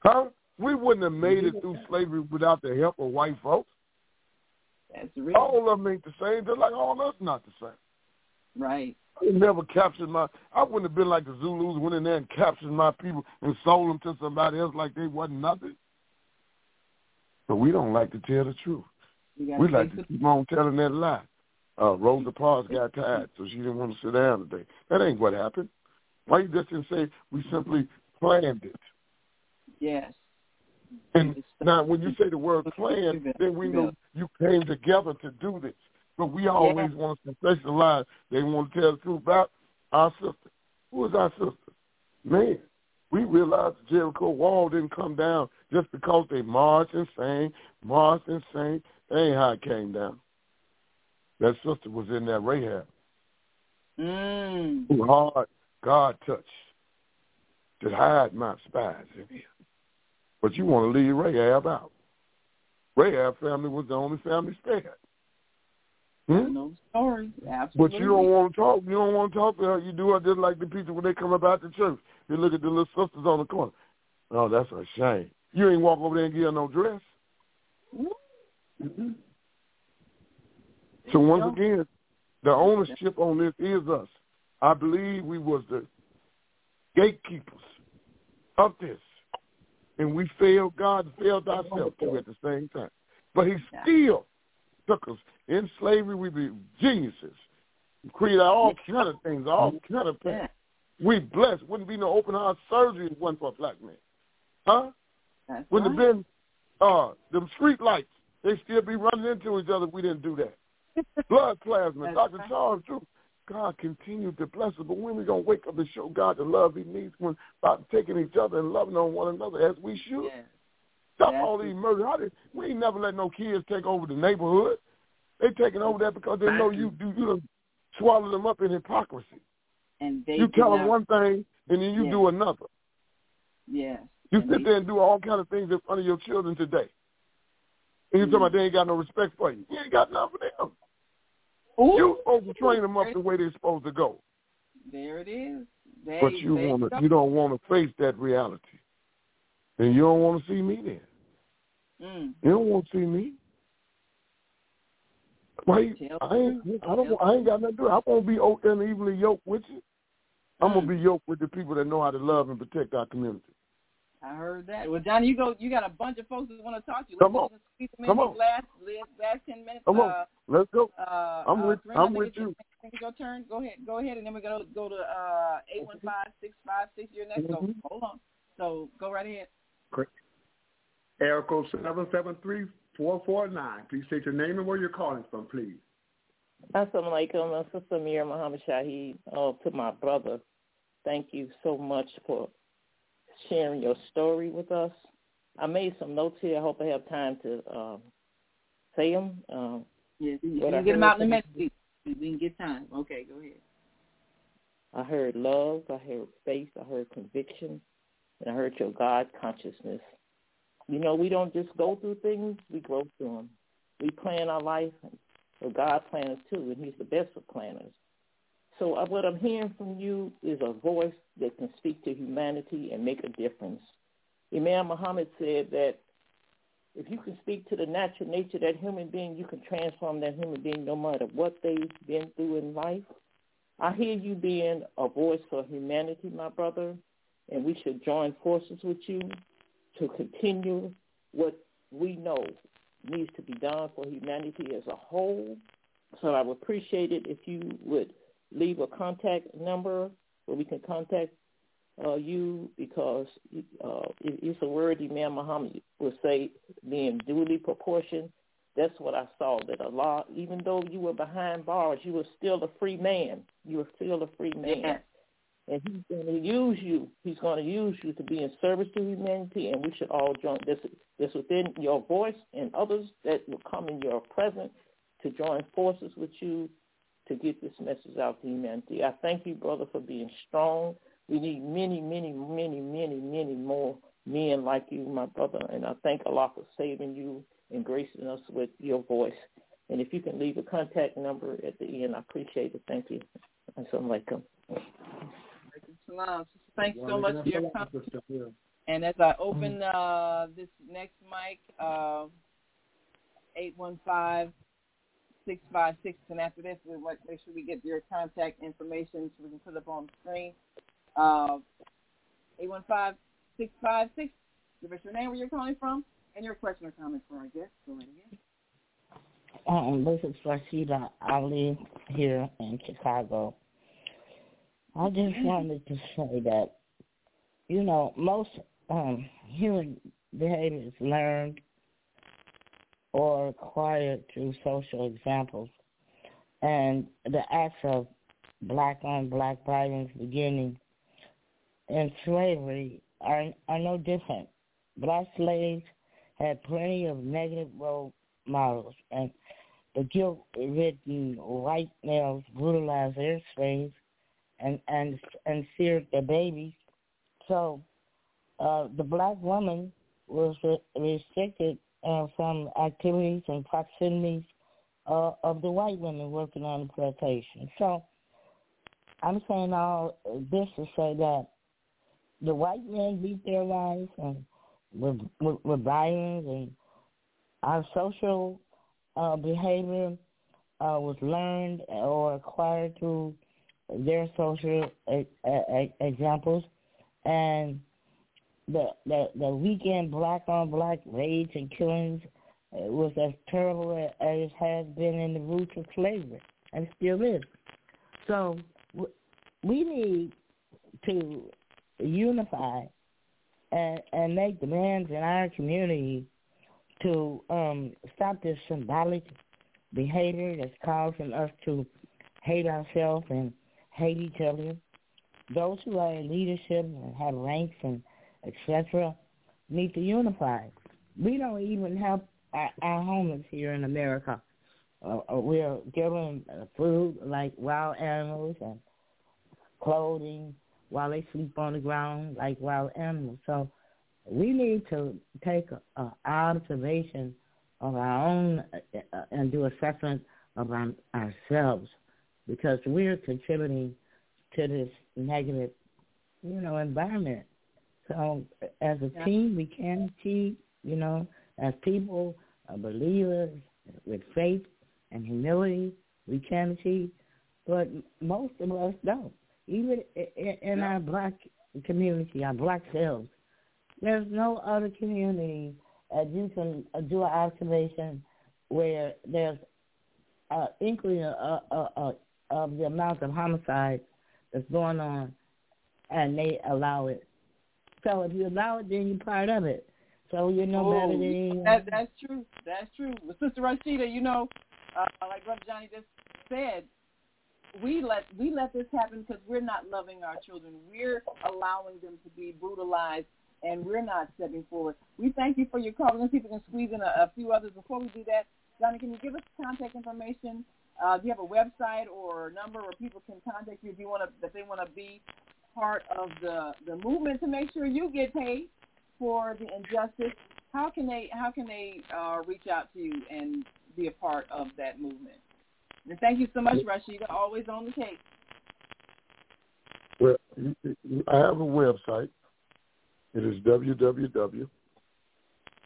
Huh? We wouldn't have made it through slavery without the help of white folks. That's real. All of them ain't the same. They're like all of us not the same. Right. I never captured my. I wouldn't have been like the Zulus went in there and captured my people and sold them to somebody else like they wasn't nothing. But we don't like to tell the truth. We like to keep on telling that lie. Uh, Rosa Parks got tired, so she didn't want to sit down today. That ain't what happened. Why you just didn't say we simply planned it? Yes. And now, when you say the word plan, then we know you came together to do this. But we always yeah. want to sensationalize. They want to tell the truth about our sister. Who is our sister? Man, we realized the Jericho wall didn't come down just because they marched and sang, marched and sang. That ain't how it came down. That sister was in that Rahab. Mm. Who hard God touched to hide my spies in here. But you want to leave Rahab out. Rahab family was the only family spared. Hmm? No story. Absolutely. But you don't want to talk. You don't want to talk to her. You do it just like the people when they come about the church. They look at the little sisters on the corner. Oh, that's a shame. You ain't walk over there and get her no dress. Mm-hmm. So once again, the ownership on this is us. I believe we was the gatekeepers of this. And we failed God and failed ourselves too at the same time. But he still took us in slavery. We be geniuses. We created all kind of things, all kind of things. We blessed. Wouldn't be no open heart surgery if it wasn't for a black man. Huh? That's Wouldn't right. have been uh them street lights. They still be running into each other if we didn't do that. Blood plasma. Dr. right. Charles Drew. God continued to bless us, but when we gonna wake up and show God the love He needs when about taking each other and loving on one another as we should? Yeah. Stop That's all these murders. How did, we ain't never let no kids take over the neighborhood. They taking over that because they know you do you swallow them up in hypocrisy. And they you tell them one thing and then you Yeah. do another. Yes. You And sit they- there and do all kind of things in front of your children today. And you talking mm-hmm. about they ain't got no respect for you. You ain't got none for them. You supposed to train them up the way they're supposed to go. There it is. They, But you want to, you don't want to face that reality. And you don't want to see me there. Mm. You don't want to see me. Why? you- I ain't. I don't. I ain't got nothing to do. I won't be o- unevenly yoked with you. I'm Mm. gonna be yoked with the people that know how to love and protect our community. I heard that. Well, Johnnie, you go. You got a bunch of folks that want to talk to you. Come Let's on. just them Come on. Last, last, last ten minutes. Come on, Uh, let's go. uh, I'm uh, with. Serena, I I'm with you. Your, I think it's your turn. Go ahead. Go ahead, and then we're gonna go to uh eight one five six five six. You're next. So Mhm. hold on. So go right ahead. Great. Air code seven seven three four four nine. Please state your name and where you're calling from, please. Assalamu alaikum, my sister Mira Muhammad Shahid. Oh, to my brother, thank you so much for sharing your story with us. I made some notes here. I hope I have time to um, say them. Um, Yes, you what can get them out in the next week. We we can get time. Okay, go ahead. I heard love, I heard faith, I heard conviction, and I heard your God consciousness. You know, we don't just go through things, we grow through them. We plan our life, but God plans too, and he's the best of planners. So what I'm hearing from you is a voice that can speak to humanity and make a difference. Imam Muhammad said that if you can speak to the natural nature of that human being, you can transform that human being no matter what they've been through in life. I hear you being a voice for humanity, my brother, and we should join forces with you to continue what we know needs to be done for humanity as a whole. So I would appreciate it if you would leave a contact number where we can contact uh, you because uh, it, it's a word Imam Muhammad would say being duly proportioned. That's what I saw, that Allah, even though you were behind bars, you were still a free man. You were still a free man. Yeah. And he's going to use you. He's going to use you to be in service to humanity, and we should all join this. This within your voice and others that will come in your presence to join forces with you to get this message out to humanity. I thank you, brother, for being strong. We need many, many, many, many, many more men like you, my brother, and I thank Allah for saving you and gracing us with your voice. And if you can leave a contact number at the end, I appreciate it. Thank you. Assalamu alaikum. Salam. Sister, Thank you so much for your comment. And as I open uh, this next mic, uh, 815 656, and after this, we want make sure we get your contact information so we can put it up on the screen. Uh, 815 656, give us your name, where you're calling from, and your question or comment for our guest. Go ahead. Um, this is Rashida Ali here in Chicago. I just wanted to say that, you know, most um, human behavior is learned or acquired through social examples. And the acts of black on black violence beginning in slavery are, are no different. Black slaves had plenty of negative role models, and the guilt-ridden white males brutalized their slaves and and and seared their babies. So uh, the black woman was restricted uh, from activities and proximities uh, of the white women working on the plantation. So I'm saying all this to say that the white men beat their lives and with, with, with violence and our social uh, behavior uh, was learned or acquired through their social a, a, examples, and the the the weekend black on black raids and killings was as terrible as it has been in the roots of slavery, and still is. So we need to unify and and make demands in our community to um, stop this symbolic behavior that's causing us to hate ourselves and hate each other. Those who are in leadership and have ranks and etc. need to unify. We don't even help our, our homeless here in America. Uh, uh we're giving uh, food like wild animals and clothing while they sleep on the ground like wild animals. So we need to take an observation of our own uh, and do assessment of our, ourselves because we're contributing to this negative, you know, environment. So as a yeah. team, we can achieve, you know, as people, uh, believers with faith and humility, we can achieve. But most of us don't. Even in our black community, our black selves, there's no other community that you can uh, do an observation where there's an inkling of, of, of the amount of homicide that's going on, and they allow it. So if you allow it, then you're part of it. So you're no oh, better than. That, that's true. That's true. But Sister Rashida, you know, uh, like Brother Johnnie just said, we let we let this happen because we're not loving our children. We're allowing them to be brutalized, and we're not stepping forward. We thank you for your call. Let's see if we can squeeze in a, a few others before we do that. Johnnie, can you give us contact information? Uh, do you have a website or a number where people can contact you if you want to if they want to be part of the the movement to make sure you get paid for the injustice? How can they how can they uh, reach out to you and be a part of that movement? And thank you so much, Rashida. Always on the case. Well, I have a website. It is www.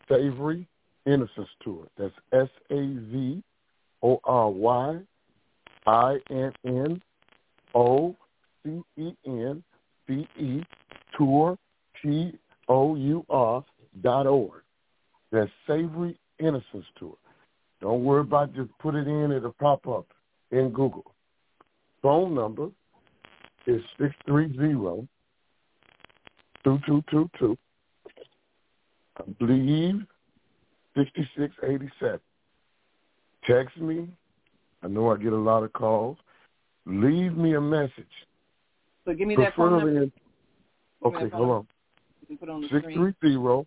Savory Innocence Tour. That's S A V O R Y I N N O C E N C E Tour T O U R dot org. That's Savory Innocence Tour. Don't worry about just put it in, it'll pop up in Google. Phone number is six three zero two two two two. I believe sixty six eighty seven. Text me. I know I get a lot of calls. Leave me a message. So give me that phone number. In, okay, hold on. You can put on the Six three zero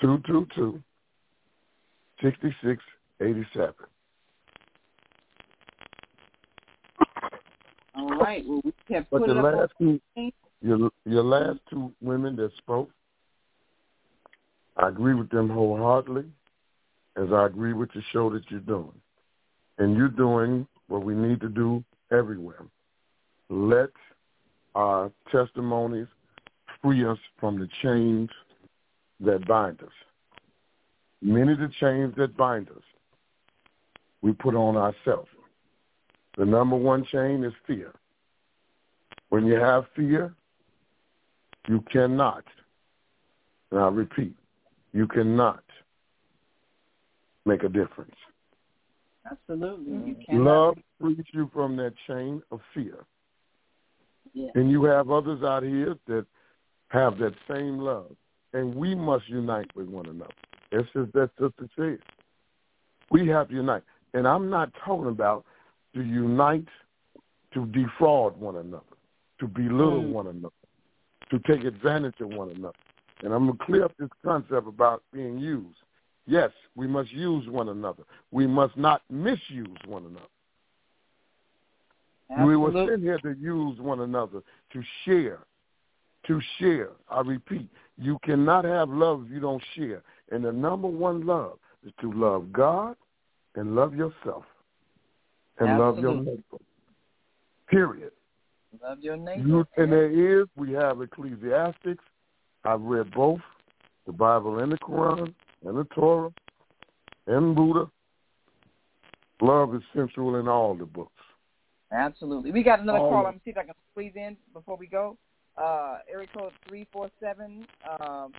two two two 6687. All right. Well, we have but put the it last two, your your last two women that spoke, I agree with them wholeheartedly, as I agree with the show that you're doing, and you're doing what we need to do everywhere. Let our testimonies free us from the chains that bind us. Many of the chains that bind us, we put on ourselves. The number one chain is fear. When you have fear, you cannot, and I repeat, you cannot make a difference. Absolutely. You cannot. Love frees you from that chain of fear. Yeah. And you have others out here that have that same love and we must unite with one another. It's just that the said. We have to unite. And I'm not talking about to unite to defraud one another, to belittle mm. one another, to take advantage of one another. And I'm going to clear up this concept about being used. Yes, we must use one another. We must not misuse one another. Absolutely. We were sent here to use one another, to share, to share. I repeat, you cannot have love if you don't share. And the number one love is to love God and love yourself and Absolutely. love your neighbor. Period. Love your neighbor. and there is, we have Ecclesiastics. I've read both, the Bible and the Quran and the Torah and Buddha. Love is central in all the books. Absolutely. We got another call. Let me see if I can squeeze in before we go. Uh, area code 347 um,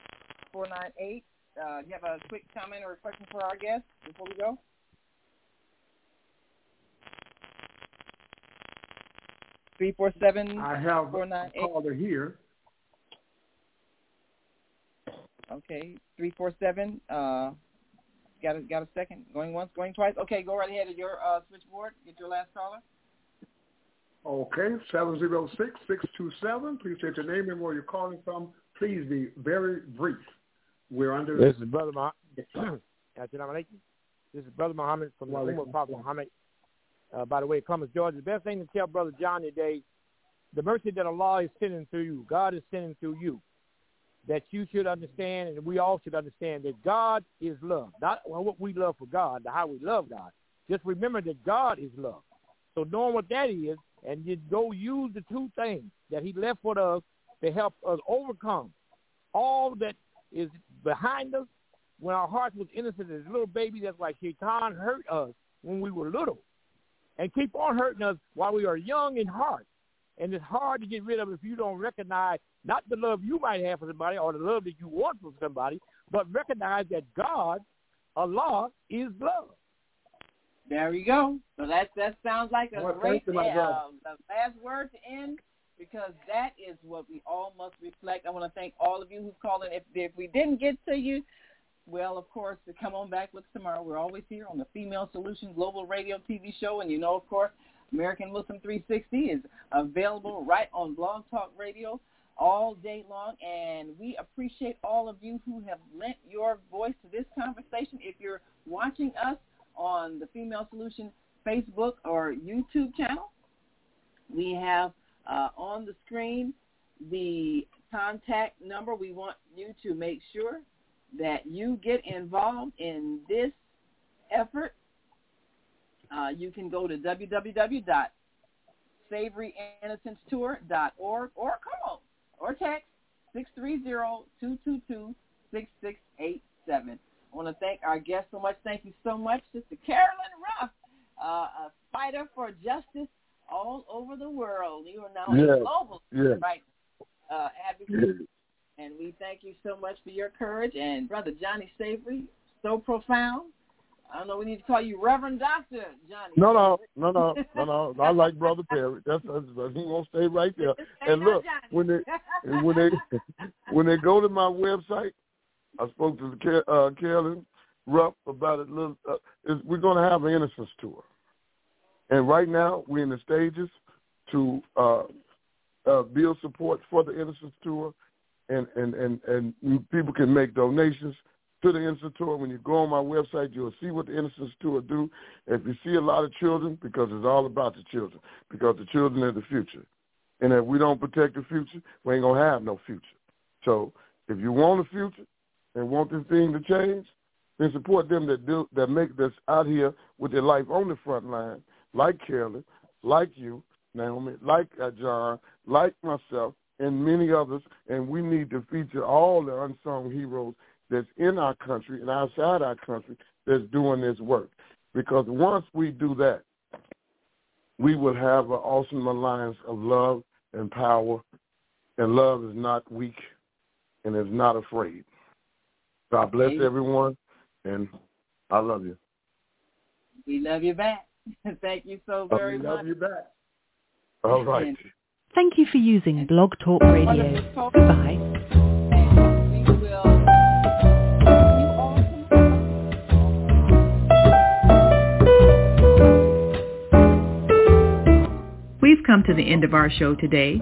498. Uh, do you have a quick comment or a question for our guest before we go? Three four seven. I have four, nine, a caller here. Okay, three four seven. Uh, got a got a second. Going once, going twice. Okay, go right ahead at your uh, switchboard. Get your last caller. Okay, seven zero six six two seven. Please state your name and where you're calling from. Please be very brief. We're under. This is Brother Muhammad. this is Brother Muhammad from the Umar Prophet Muhammad. Uh, by the way, Columbus, Georgia. The best thing to tell Brother John today, the mercy that Allah is sending through you, God is sending through you, that you should understand, and we all should understand that God is love. Not what we love for God, how we love God. Just remember that God is love. So knowing what that is, and you go use the two things that he left for us to help us overcome all that is behind us when our hearts was innocent as little baby that's like Shaitan hurt us when we were little and keep on hurting us while we are young in heart. And it's hard to get rid of if you don't recognize not the love you might have for somebody or the love that you want from somebody, but recognize that God, Allah, is love. There you go. So that that sounds like a well, great uh, the last word to end because that is what we all must reflect. I want to thank all of you who've called in. If if we didn't get to you, well, of course, to come on back with tomorrow. We're always here on the Female Solution Global Radio TV show, and you know, of course, American Muslim 360 is available right on Blog Talk Radio all day long, and we appreciate all of you who have lent your voice to this conversation. If you're watching us on the Female Solution Facebook or YouTube channel. We have uh, on the screen the contact number. We want you to make sure that you get involved in this effort. Uh, you can go to www.savoryinnocencetour.org or call or text 630-222-6687. I want to thank our guest so much. Thank you so much, Sister Carolyn Ruff, uh, a fighter for justice all over the world. You are now yes. a global yes. right uh, advocate. Yes. And we thank you so much for your courage. And Brother Johnnie Savory, so profound. I don't know. We need to call you Reverend Doctor Johnnie. No, no, no, no, no, no. I like Brother Perry. That's, that's, that's he gonna stay right there. and look, when they when they when they go to my website, I spoke to the, uh, Carolyn Ruff about it. Little, uh, is we're going to have an Innocence tour, and right now we're in the stages to uh, uh, build support for the Innocence tour, and and and and people can make donations to the Innocence tour. When you go on my website, you'll see what the Innocence tour do. If you see a lot of children, because it's all about the children, because the children are the future, and if we don't protect the future, we ain't gonna have no future. So if you want a future, and want this thing to change, then support them that do that make this out here with their life on the front line, like Carolyn, like you, Naomi, like uh, John, like myself, and many others. And we need to feature all the unsung heroes that's in our country and outside our country that's doing this work. Because once we do that, we will have an awesome alliance of love and power. And love is not weak and is not afraid. God bless everyone, and I love you. We love you back. Thank you so oh, very much. We love you back. All right. Thank you for using Blog Talk Radio. Goodbye. We've come to the end of our show today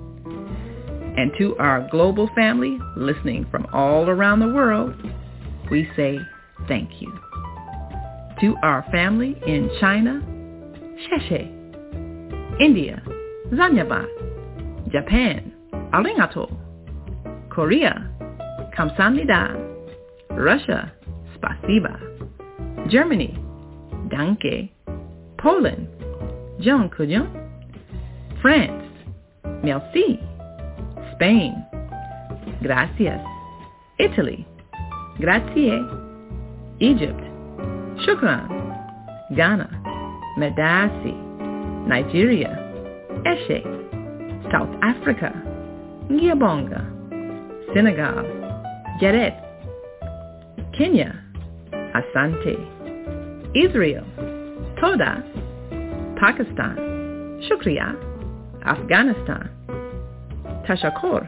And to our global family listening from all around the world, we say thank you. To our family in China, Sheshe, India, Zanyaba, Japan, Arigato, Korea, Kamsamnida, Russia, Spasiba, Germany, Danke, Poland, John Kujon, France, Merci, Spain, gracias, Italy, grazie, Egypt, shukran, Ghana, medasi, Nigeria, eshe, South Africa, Ngiyabonga, Senegal, Geret, Kenya, Asante, Israel, Toda, Pakistan, Shukriya, Afghanistan, Tashakor,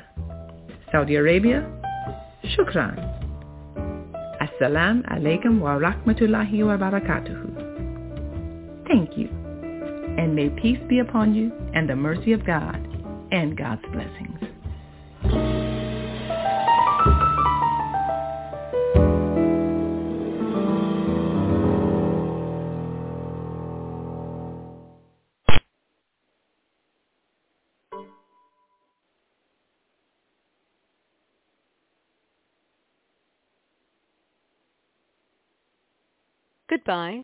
Saudi Arabia, Shukran. Assalamu alaikum wa rahmatullahi wa barakatuhu. Thank you, and may peace be upon you and the mercy of God and God's blessings. Goodbye